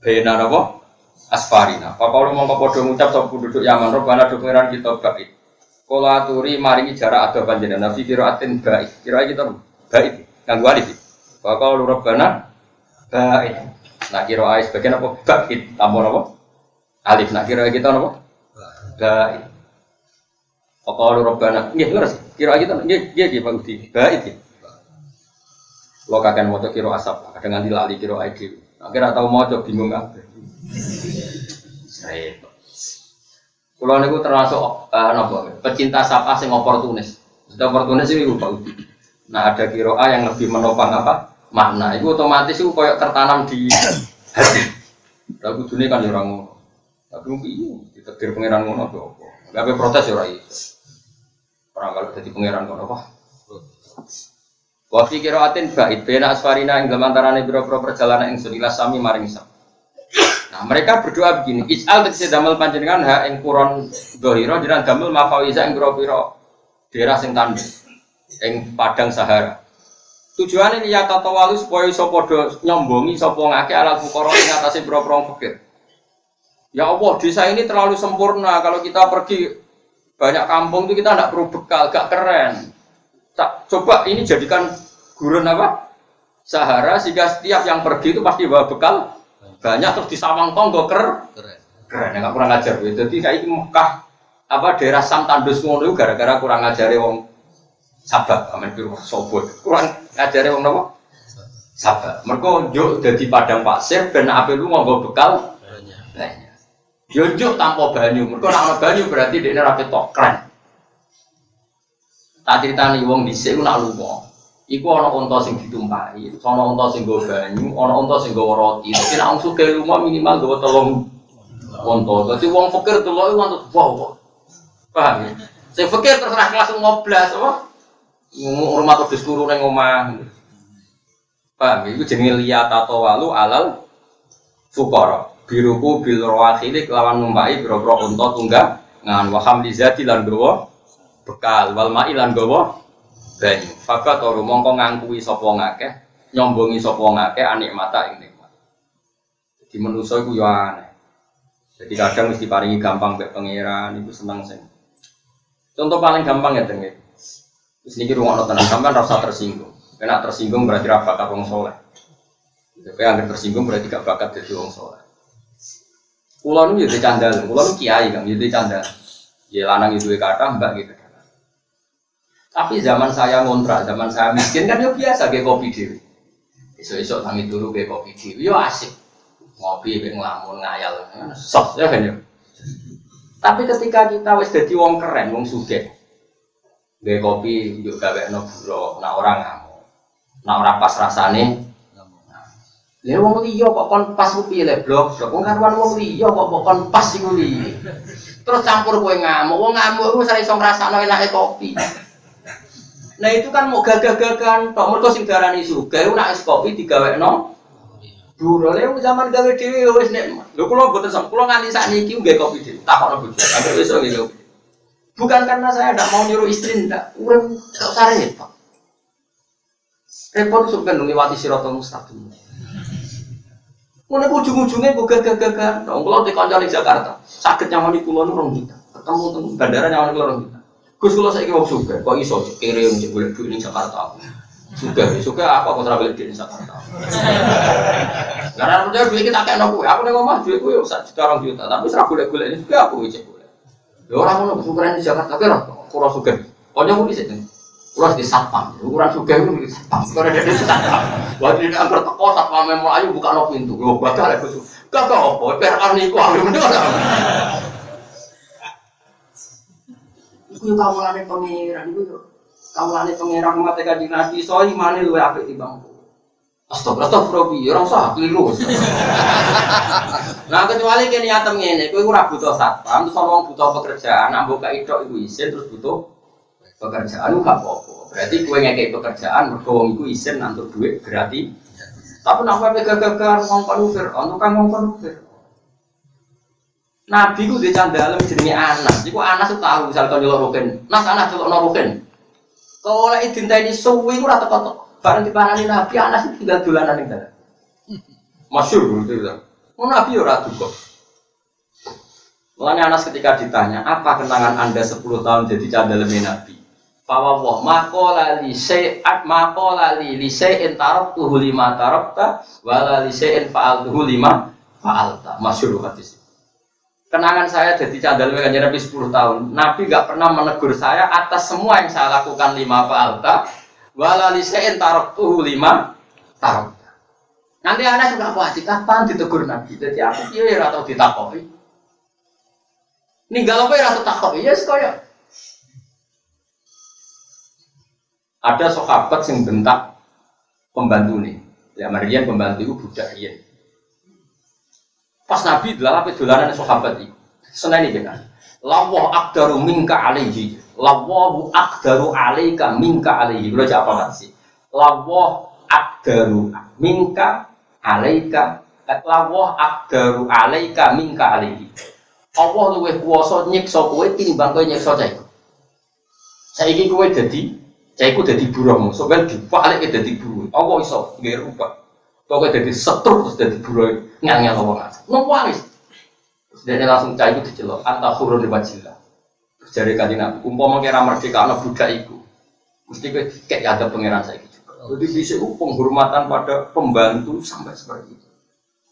baina napa asfarina. Faqalu mongko padha ngucap sapa penduduk Yaman rabbana do pengiran kita ba'id. Kala aturi maringi jarak ada panjenengan fi qiraatin ba'id. Kira kita ba'id kanggo alif. Faqalu rabbana ba'id. Nah kira ai sebagian apa ba'id tambah napa? Alif. Nah kira kita napa? Ba'id. Faqalu rabbana nggih ngerti. Kira kita nggih nggih nggih Pak. Ba'id. Lo kakek mau kiro asap, kadang nganti lali kiro ID. Akhirnya tahu mau bingung apa. Kulo niku termasuk uh, nopo, pecinta sapa sing oportunis. Sudah oportunis itu Pak. Nah ada kiro A yang lebih menopang apa? Makna. Itu otomatis itu koyok tertanam di hati. Lagu dunia kan orang ngono. Tapi mungkin iya, ditetir pangeran ngono apa? Gak protes ya orang Orang kalau jadi pangeran ngono apa? Wa fi qiraatin ba'id baina asfarina ing dalam biro-biro perjalanan ing sunilah sami maring sam. Nah, mereka berdoa begini, Is'al tegese damel panjenengan ha ing kuron dohiro jenengan damel mafawiza ing biro-biro daerah sing ing padang Sahara. Tujuannya ini ya tata walu supaya iso padha nyombongi sapa ngake alat fukara ing atase biro-biro fakir. Ya Allah, desa ini terlalu sempurna kalau kita pergi banyak kampung itu kita tidak perlu bekal, gak keren. Tak, coba ini jadikan gurun apa? Sahara sehingga setiap yang pergi itu pasti bawa bekal banyak terus di sawang tonggo ker. Keren. Keren ya nggak kurang ajar. Gitu jadi kayak Mekah apa daerah Sam Tandus ngono gara-gara kurang ajar wong sabar amin biru sobot. Kurang ajar wong nopo sabar mereka juk jadi padang pasir ben apa lu nganggo bekal banyak. yo juk tanpa banyu. Mereka nak banyu berarti dia rapi tok keren. Tak ceritani wong dhisik ku nak lunga. Iku ana unta sing ditumpahi, ana unta sing nggo banyu, ana unta sing nggo roti. Dadi nek wong sugih lunga minimal nggo telung unta. Dadi wong fakir delok iku antuk wow. Paham ya? Sing fakir terserah kelas ngoblas apa? Rumah terus turu ning omah. Paham ya? Iku jenenge liya tato walu alal fukara. Biruku bil rawakhili lawan numpai biro-biro unta tunggang ngan waham lizati lan gowo bekal wal ma'ilan gawa banyu fakat toru mongko ngangkui sapa ngakeh nyombongi sapa ngakeh anik mata nikmat jadi manusa iku yo aneh jadi kadang mesti paringi gampang mbek pangeran iku seneng sing contoh paling gampang ya tengge Terus niki rumah tenan sampean rasa tersinggung. Kena tersinggung berarti ra bakat wong soleh. Tapi yang tersinggung berarti gak bakat jadi wong soleh. Kulo nu jadi candal, kulo kiai kan jadi candal. Ya lanang itu kata mbak gitu. Tapi zaman saya ngontrak, zaman saya miskin kan ya biasa kayak kopi dewi. Esok-esok tangi dulu kayak kopi dewi, ya asik. Ngopi, kayak ngelamun, ngayal, sos ya kan ya. Tapi ketika kita wis jadi wong keren, wong suge, kayak kopi juga gawe no nah orang ngamuk, nah orang pas rasane. Ya wong liya kok kon pas ku piye le blok, blok wong karuan wong liya kok kok kon pas iku. Terus campur kowe ngamuk, wong ngamuk iku ora iso ngrasakno enake kopi. Nah itu kan mau gagah-gagahan tok mergo sing darani sugih ku nek es kopi digawekno Duro le zaman gawe dhewe wis nek lho kula mboten sam kula nganti sakniki nggih kopi dhewe takokno bojo iso nggih kopi. Bukan karena saya tidak mau nyuruh istri ndak, urip tak usah repot. Repot sok ben ngliwati siratal mustaqim. Mulai ujung-ujungnya gue gagah-gagah. Dong, kalau di kantor di Jakarta, sakit nyaman di pulau nurung kita. Ketemu teng bandara nyaman di nurung kita. Gus kalau saya mau suka, kok iso kirim cek boleh duit di Jakarta. Suka, suka apa kau terabel di Jakarta. Karena percaya duit kita kayak nopo, aku nih ngomong duit gue satu juta orang juta, tapi boleh ini juga aku cek boleh. Ya orang mau suka di Jakarta, kira kurang suka. Kau nyamu di sini. Kurang di satpam, ukuran suka itu di satpam. Kurang di satpam. Waktu ini angker teko satpam mau ayo buka no pintu. Lo bakal aku suka. Gak gak apa, biar ani ku aku bener. Iku kamu lane pangeran, iku kamu lane pangeran mate kanjeng Nabi, so imane luwe apik timbang Astagfirullah, astagfirullah, orang sah, keliru. nah kecuali kini atem ngene, kowe ora butuh satpam, terus orang butuh pekerjaan, ambo ka itu iku isin terus butuh pekerjaan gak apa-apa. Berarti kowe ngekek pekerjaan wong iku isin nantuk duit gratis. Tapi napa gagah-gagah ngongkon Fir'aun, tukang ngongkon Fir'aun. Nabi ku di candalem jenenge Anas. Iku Anas tuh tahu misal kau nyelok rukin. Nas Anas nyelok rukin. Kalau lagi ini suwi ku rata. Barang dipanani Nabi Anas itu tinggal dolanan ning dalam. Masyur gitu kan. Oh Nabi ora kok. Mulanya Anas ketika ditanya, apa kenangan anda 10 tahun jadi candalem Nabi? Fawwah makola li syai'at makola li li syai'in tuhu lima tarabta wala li syai'in tuhu lima fa'alta. Masyur hadis kenangan saya jadi cadal kanjeng Nabi 10 tahun. Nabi nggak pernah menegur saya atas semua yang saya lakukan lima fa'alta wala lisein tuh lima tahun. Nanti anak juga wajib kapan ditegur Nabi. Jadi aku iya atau ditakoki. Ninggal apa ya atau takoki ya sekaya. Ada sahabat yang bentak pembantu nih. Ya Marian pembantu itu budak Pas Nabi adalah apa dolanan sahabat itu. Senang ini kan. Lawah akdaru minka alaihi. Lawahu akdaru alaika minka alaihi. Kalau apa sih? Lawah akdaru minka alaika. Lawah akdaru alaika minka alaihi. Allah luwih kuwasa nyiksa kowe tinimbang kowe nyiksa cah. Saiki kowe dadi cah iku dadi buruhmu, ben dipalike dadi buruh. Allah iso nggih rubah. Pokoknya jadi setruk terus jadi buruh ngel-ngel ngomong aja. Ngomong Terus dia langsung cah itu dicelok. Anta hurun di wajillah. Terus jadi kaji nabi. Umpama kira merdeka anak budak itu. Mesti gue kayak ada pangeran saya gitu. Jadi bisa penghormatan pada pembantu sampai seperti itu.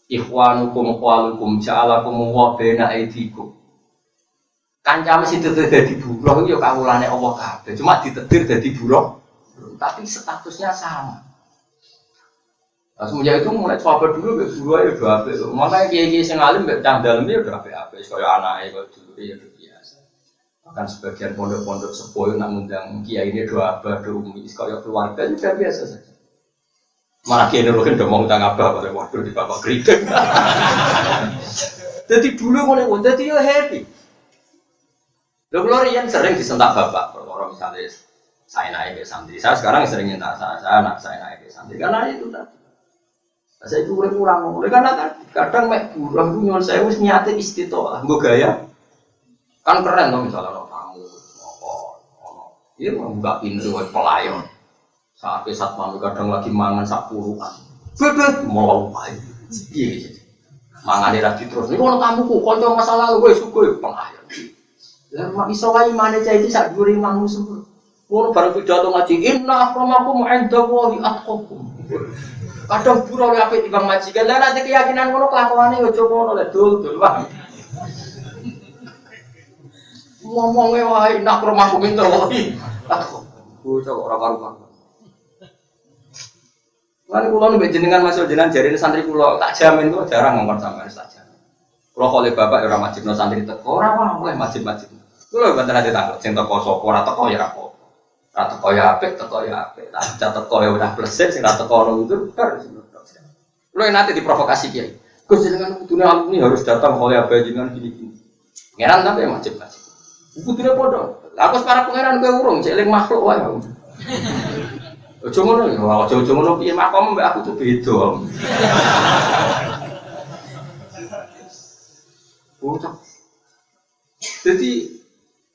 Ikhwanukum khwalukum ja'alakum wa bena aidikum. Kancam itu jadi buruh itu ya kawulane Allah kabeh. Cuma ditetir jadi buruh. Tapi statusnya sama. Nah, semenjak itu mulai coba dulu, gak dua ya dua apa. Mana kiai kiai sing alim gak cang dalam ya dua apa apa. Kayak anak ya dulu ya udah biasa. Bahkan sebagian pondok-pondok sepuh nak ngundang kiai ini dua apa, dua umi. Kayak keluarga juga biasa saja. Malah kiai nuruhin udah mau ngundang apa, pada waktu di bapak kritik. Jadi dulu mulai ngundang, jadi ya happy. Lo yang sering disentak bapak, kalau misalnya saya naik ke santri. Saya sekarang sering minta saya, saya naik ke santri karena itu tadi. Saya itu kurang kurang, oleh karena kan kadang mek kurang itu nyon saya harus nyate istitolah, gue gaya. Kan keren dong misalnya orang tamu, apa, iya membuka pintu buat pelayan. Sampai saat malam kadang lagi mangan sak puluhan, bebet mau apa iya gitu. Mangan lagi terus, ini kalau tamuku, kalau masalah lu gue suka pelayan. Lah mak iso wae mana cah iki sak dhuwure mangu semua. Ngono bareng pidato ngaji, inna akramakum 'inda Allahi atqakum. Kadang buruh ya apik timbang majikan. Lah nanti keyakinan ngono kelakuane yo coba ngono lek dul dul wae. Ngomongnya wae nak rumahku minta wae. Aku bocah ora karuan. Pulau nih jenengan masuk jenengan jari santri pulau tak jamin tuh jarang ngomong sama tak jamin. Pulau kalau bapak orang majib no santri teko orang apa boleh majib majib. Pulau banter nanti takut cinta kosong orang teko ya. Rata teko ya apik, teko ya apik. Nah, teko ya udah pleset, sing rata ono itu harus Lo yang nanti diprovokasi kiai. Gus dengan dunia alumni harus datang oleh apa dengan gini gini. Pangeran tapi ya macam macam. Kudunya bodoh. Aku para pangeran gue urung, celing makhluk wae. Ojo ngono ya, ojo ojo ngono piye makom mbak aku tuh beda. Bocah. Jadi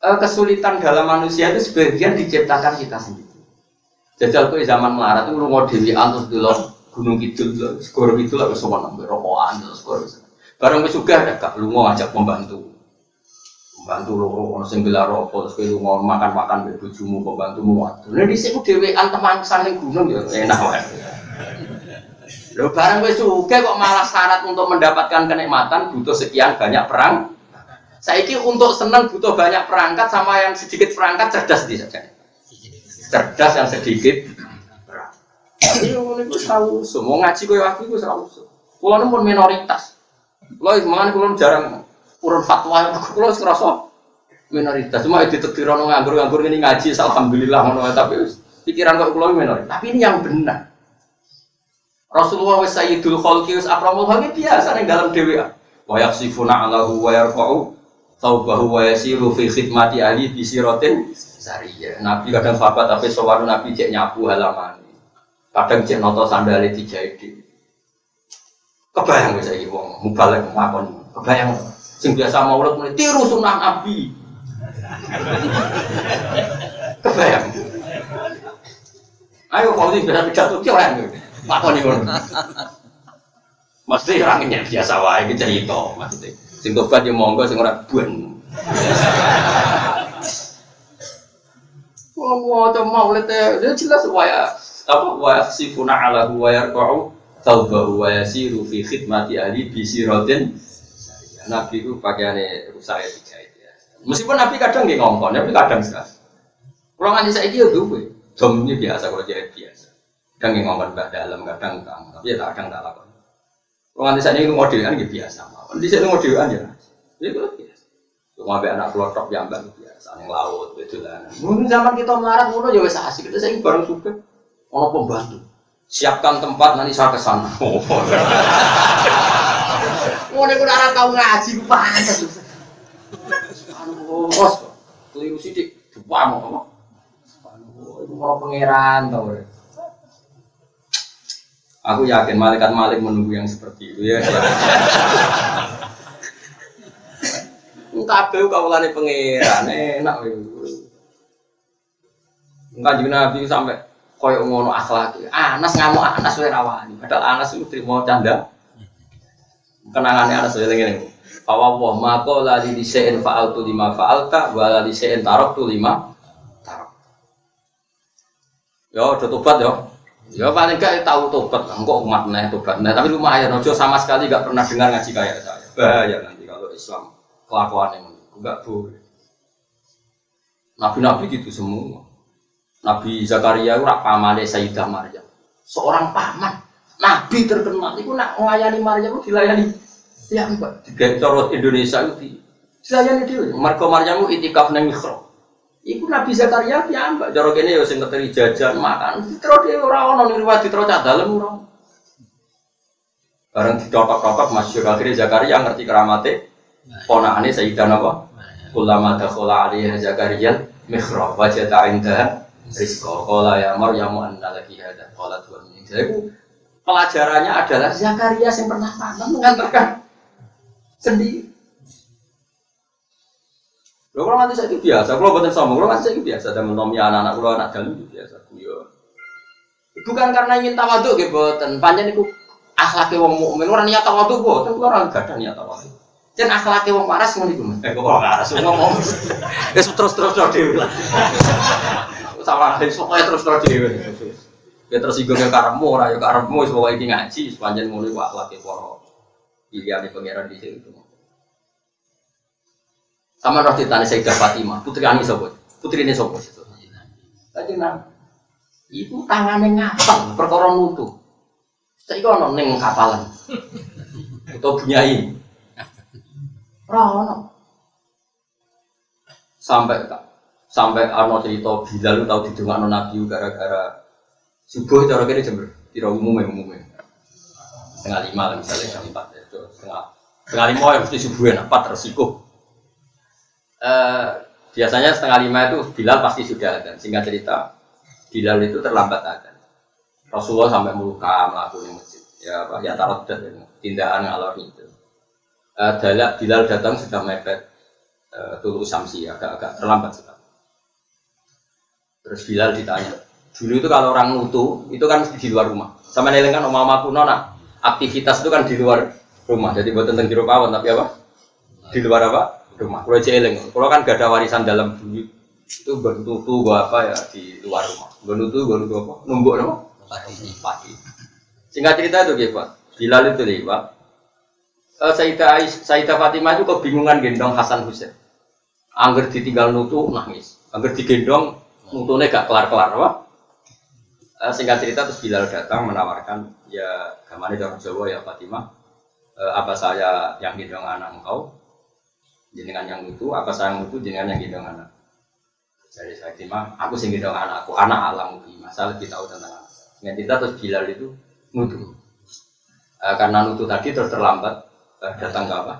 kesulitan dalam manusia itu sebagian diciptakan kita sendiri. Jajal tuh zaman melarat itu lu mau dewi terus dulu Gunung Kidul, skor Kidul lah semua nambah rokokan, skor. Barang sugih ada kak lu ngajak pembantu. Pembantu lo ono sing rokok terus kowe lunga makan-makan mbek bojomu pembantumu waduh. Lah dhisik ku dhewean teman saling gunung ya enak wae. Lho barang sugih kok malah syarat untuk mendapatkan kenikmatan butuh sekian banyak perang. Saiki untuk senang butuh banyak perangkat sama yang sedikit perangkat cerdas di saja. Cerdas yang sedikit. Tapi ngono tahu semua ngaji koyo aku iku ora usah. Kulo pun minoritas. Kulo mangan kulo jarang urun fatwa wis ngrasa minoritas. Cuma ditetir ono nganggur-nganggur ini ngaji alhamdulillah ngono tapi pikiran kok kulo minoritas. Tapi ini yang benar. Rasulullah wis sayyidul khalqi wis akramul khalqi biasa ning dalam dhewean. Wa yaksifuna alahu wa yarfa'u taubahu wa yasiru fi khidmati ali bi siratin sariyah. Nabi kadang sahabat tapi sowan Nabi cek nyapu halaman. Kadang cek noto sandale dijahit Kebayang wis saiki wong mubalek ngakon. Kebayang sing biasa maulid mulai tiru sunnah Nabi. Kebayang. Ayo kalau biasa pidato ki ora ngono. Mesti orangnya biasa wae iki cerita maksudnya. Sing tobat yo monggo sing ora buan. Wong waca maulid ya jelas waya apa waya sifuna ala wa yarqa'u taubahu wa yasiru fi khidmati ahli bi siratin Nabi itu pakaiannya rusak ya dijahit ya. Meskipun Nabi kadang nggak ngomong, tapi kadang sekali. Kalau nganti saya dia dulu, jom ini biasa kalau jahit biasa. Kadang yang ngomong dalam, kadang kang, tapi ya kadang tak lakukan. Kalau nanti saya ini modelan gitu biasa, di sini modelan ya, itu biasa. Cuma anak kelotok yang mbak biasa, yang laut, betulan. Mungkin zaman kita melarat, mulu ya wes asik, kita saya bareng suka, ono pembantu. Siapkan tempat nanti saya ke sana. Oh, ini udah tahu ngaji, gue pantas. Anu, bos, keliru coba mau Anu, itu mau pangeran tau. Aku yakin malaikat malik menunggu yang seperti itu ya. Kabeh kawulane pangeran enak Enggak juga Nabi sampai koyo ngono akhlak. Anas ngamuk Anas wae rawani. Padahal Anas itu terima canda. Kenangannya Anas wae ngene. Fawa wa mako lali disein fa'altu lima fa'alta wa disein tarok tu lima tarok. Yo, tobat yo. Ya paling gak tahu tobat, engkau umat nih tobat. Nah, tapi lumayan, Ojo sama sekali gak pernah dengar ngaji kayak saya. Bahaya nanti kalau Islam kelakuan yang enggak boleh. Nabi-nabi gitu semua. Nabi Zakaria itu pamane Sayyidah Maryam. Seorang paman, nabi terkenal itu nak melayani Maryam itu dilayani ya mbak. Di corot Indonesia itu dilayani dia. Marco Maryam itu itikaf nang. Iku Nabi Zakaria piyambak cara kene ya sing keteri jajan makan. Ditro dhewe ora ono ning riwayat ditro cah dalem ora. Bareng ditotok-totok masyhur akhirnya Zakaria ngerti keramate ponakane Sayyidan apa? Ulama dakhala alaihi Zakaria mihrab wajada indaha rizqa qala ya Maryam anna laki hadha qala tuhan ini. Jadi pelajarannya adalah Zakaria yang pernah panen mengantarkan sendiri. Lho kalau nanti saya itu biasa, kalau buatan sombong, kalau nanti saya itu biasa, dan menomi anak-anak kalau anak dalam itu biasa, ya. Bukan karena ingin tawaduk gitu, buatan panjang itu akhlaknya wong mukmin, orang niat tawaduk buatan, orang gak ada niat tawaduk. Dan akhlaknya wong waras ngono iku. Eh kok ora waras ngomong. Wis terus-terus dhewe lah. Sama pokoknya terus-terus dhewe. Ya tersinggung ya karepmu ora ya karepmu wis pokoke iki ngaji sepanjang ngono iku akhlake para pilihane pangeran di situ. Sama roh ditanya Sayyidah Fatimah, putri Ani sopo, putri ini itu. Tadi nang, ibu tangannya ngapal, perkara nutu. Saya kau neng kapalan, atau bunyai. Rono. Sampai sampai Arno cerita Bilal tahu didungakno Nabi gara-gara subuh cara kene jam kira umumnya umumnya setengah lima lah misalnya jam empat ya setengah setengah lima ya mesti subuh empat resiko eh, biasanya setengah lima itu Bilal pasti sudah ada. Singkat cerita, Bilal itu terlambat ada. Rasulullah sampai meluka melakukan masjid. Ya, apa? Ya taruh dan tindakan alor itu. Eh, Bilal datang sudah mepet eh, tulu samsi agak-agak terlambat sekali. Terus Bilal ditanya, Dulu itu kalau orang nutu itu kan di luar rumah. Sama neling kan omah kuno nak aktivitas itu kan di luar rumah. Jadi buat tentang pawon tapi apa? Di luar apa? Rumah. Kalau jeling, kalau kan gak ada warisan dalam bumi itu bernutu gua apa ya di luar rumah. Bernutu, bernutu apa? Numbuk apa? Pati. Pati. Singkat cerita itu gitu Pak. Bilal itu nih Pak. Sayyidah, Ais- Sayyidah Fatimah itu kebingungan gendong Hasan Husain. Angger ditinggal nutu nangis. Angger digendong nutune gak kelar-kelar apa? Eh, singkat cerita terus Bilal datang menawarkan ya gamane orang Jawa ya Fatimah eh, apa saya yang gendong anak engkau jenengan yang itu apa saya yang itu jenengan yang gendong anak? Jadi Fatimah aku sing gendong anakku anak alam masalah lebih tahu tentang anak. Cerita terus Bilal itu nutu Eh, karena nutu tadi terus terlambat eh, datang ke apa?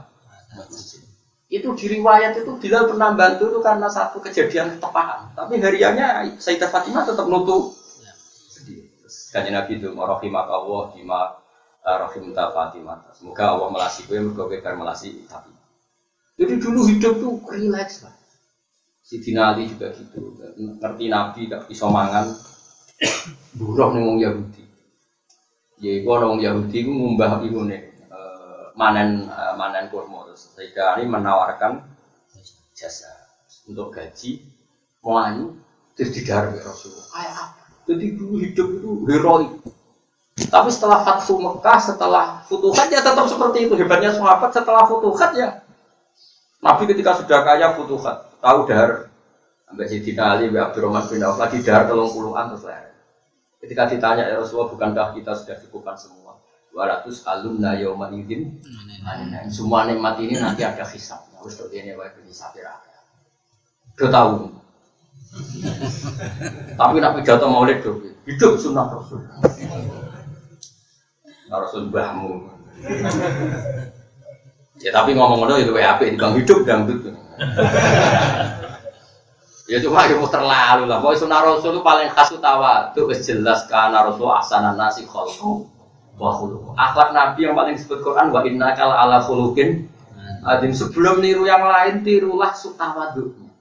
Itu di riwayat itu Bilal pernah bantu itu karena satu kejadian ketepahan. Tapi hariannya Sayyidah Fatimah tetap nutu sedih. Terus kajian Nabi itu rohimak Allah bima eh, rahim ta Fatimah. Semoga Allah melasi gue kowe bar melasi tapi jadi dulu hidup tuh relax lah. Si Ali juga gitu. Ngerti Nabi gak bisa mangan. Buruh nih wong Yahudi. Ya ana wong Yahudi ku ngumbah iku nih eh, manen eh, manen kurma. Terus Sayyidah Ali menawarkan jasa untuk gaji melayu terus digarap Rasulullah. Kayak apa? Jadi dulu hidup itu heroik. Tapi setelah Fathu Mekah setelah Futuhat ya tetap seperti itu. Hebatnya sahabat setelah Futuhat ya Nabi ketika sudah kaya Futuhat tahu dahar sampai Sayyidina Ali Mbak Abdurrahman bin Auf lagi dahar telung puluhan terus leher ketika ditanya ya Rasulullah bukankah kita sudah cukupkan semua 200 alumna yauma idzin Nah, semua nikmat ini nanti ada hisab. Harus tuh ini wae hisab ya. Udah tahu. Tapi nak pidato maulid tuh hidup sunnah Rasul. Nah, Rasul bahmu. Ya tapi ngomong-ngomong itu WAP di bang hidup dangdut. ya cuma itu terlalu lah. Pokoknya sunnah Rasul itu paling khas utawa. Itu jelas karena Rasul asanan nasi kholqu wa khuluqu. Akhlak Nabi yang paling disebut Quran wa inna kal ala khuluqin adim. Sebelum niru yang lain tirulah sutawaduknya.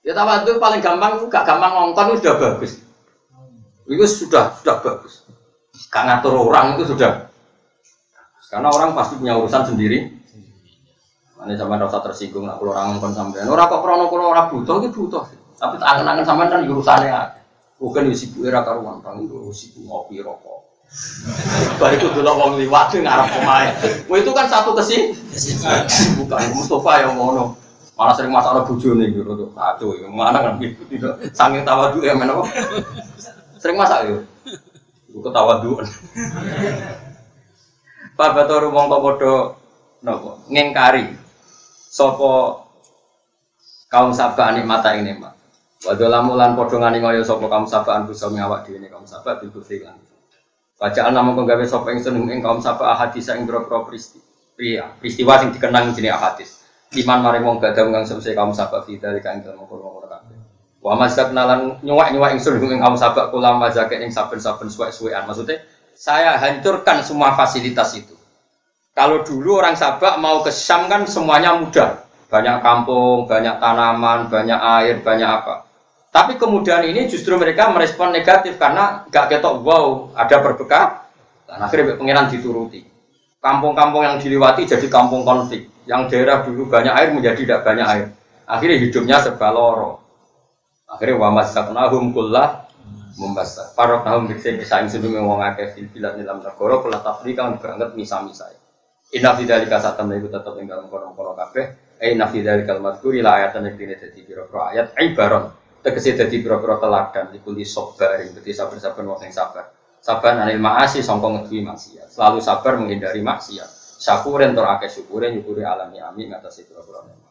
Ya tawaduk paling gampang itu gak gampang ngongkon itu sudah bagus. Itu sudah sudah bagus. Gak ngatur orang itu sudah. Karena orang pasti punya urusan sendiri. Ini sampai rasa tersinggung kalau orang ngongkon sampean. Orang kok krono kalau orang butuh itu butuh. Tapi tak angen-angen sampean kan urusannya. Bukan sibuk era karuan, kang itu sibuk ngopi rokok. Bariku dulu wong liwat ngarep pemain. Itu kan satu kesi. Bukan Mustafa yang ngono. Malah sering masalah bojone gitu tuh kacau ya. Mana kan gitu sanging tawadu ya men? Sering masak yo. Iku ketawaduan. Pak Batur mongko padha napa ngengkari sapa kaum sabah ini Pak. Wadolamu lan padha kaya sapa kaum sabah bisa ngawak dhewe kaum sabah bil kufri lan. Bacaan kau gawe sapa ingsun ing kaum sabah ahadis ing boro peristiwa peristiwa sing dikenang jenenge ahadis. Iman maring wong gadam kang semse kaum sabah fida di kang dalem kono-kono kabeh. Wa mazak nalan nyuwak-nyuwak ingsun ing kaum sabah kula mazak ing saben-saben suwek-suwekan. Maksudnya saya hancurkan semua fasilitas itu. Kalau dulu orang Sabak mau ke Syam kan semuanya mudah. Banyak kampung, banyak tanaman, banyak air, banyak apa. Tapi kemudian ini justru mereka merespon negatif karena gak ketok wow ada berbekal. Dan akhirnya pengiran dituruti. Kampung-kampung yang dilewati jadi kampung konflik. Yang daerah dulu banyak air menjadi tidak banyak air. Akhirnya hidupnya serba loro. Akhirnya wa masaknahum kullah membasa. Parok tahun bisa bisa ing sedunge wong akeh fil bilad dalam negara kula tafrika banget misa-misa. Inna fi dzalika satam iku tetep ing dalem kono-kono kabeh. Eh inna fi dzalika al-madhkuri la ayatan yang dene dadi pira-pira ayat ibaron. Tegese dadi pira-pira teladan iku li sabar ing dadi sabar-sabar wong sing sabar. Sabar anil maasi sangka ngeduwi maksiat. Selalu sabar menghindari maksiat. Syakuren tur akeh syukure nyukuri alami amin pira-pira nikmat.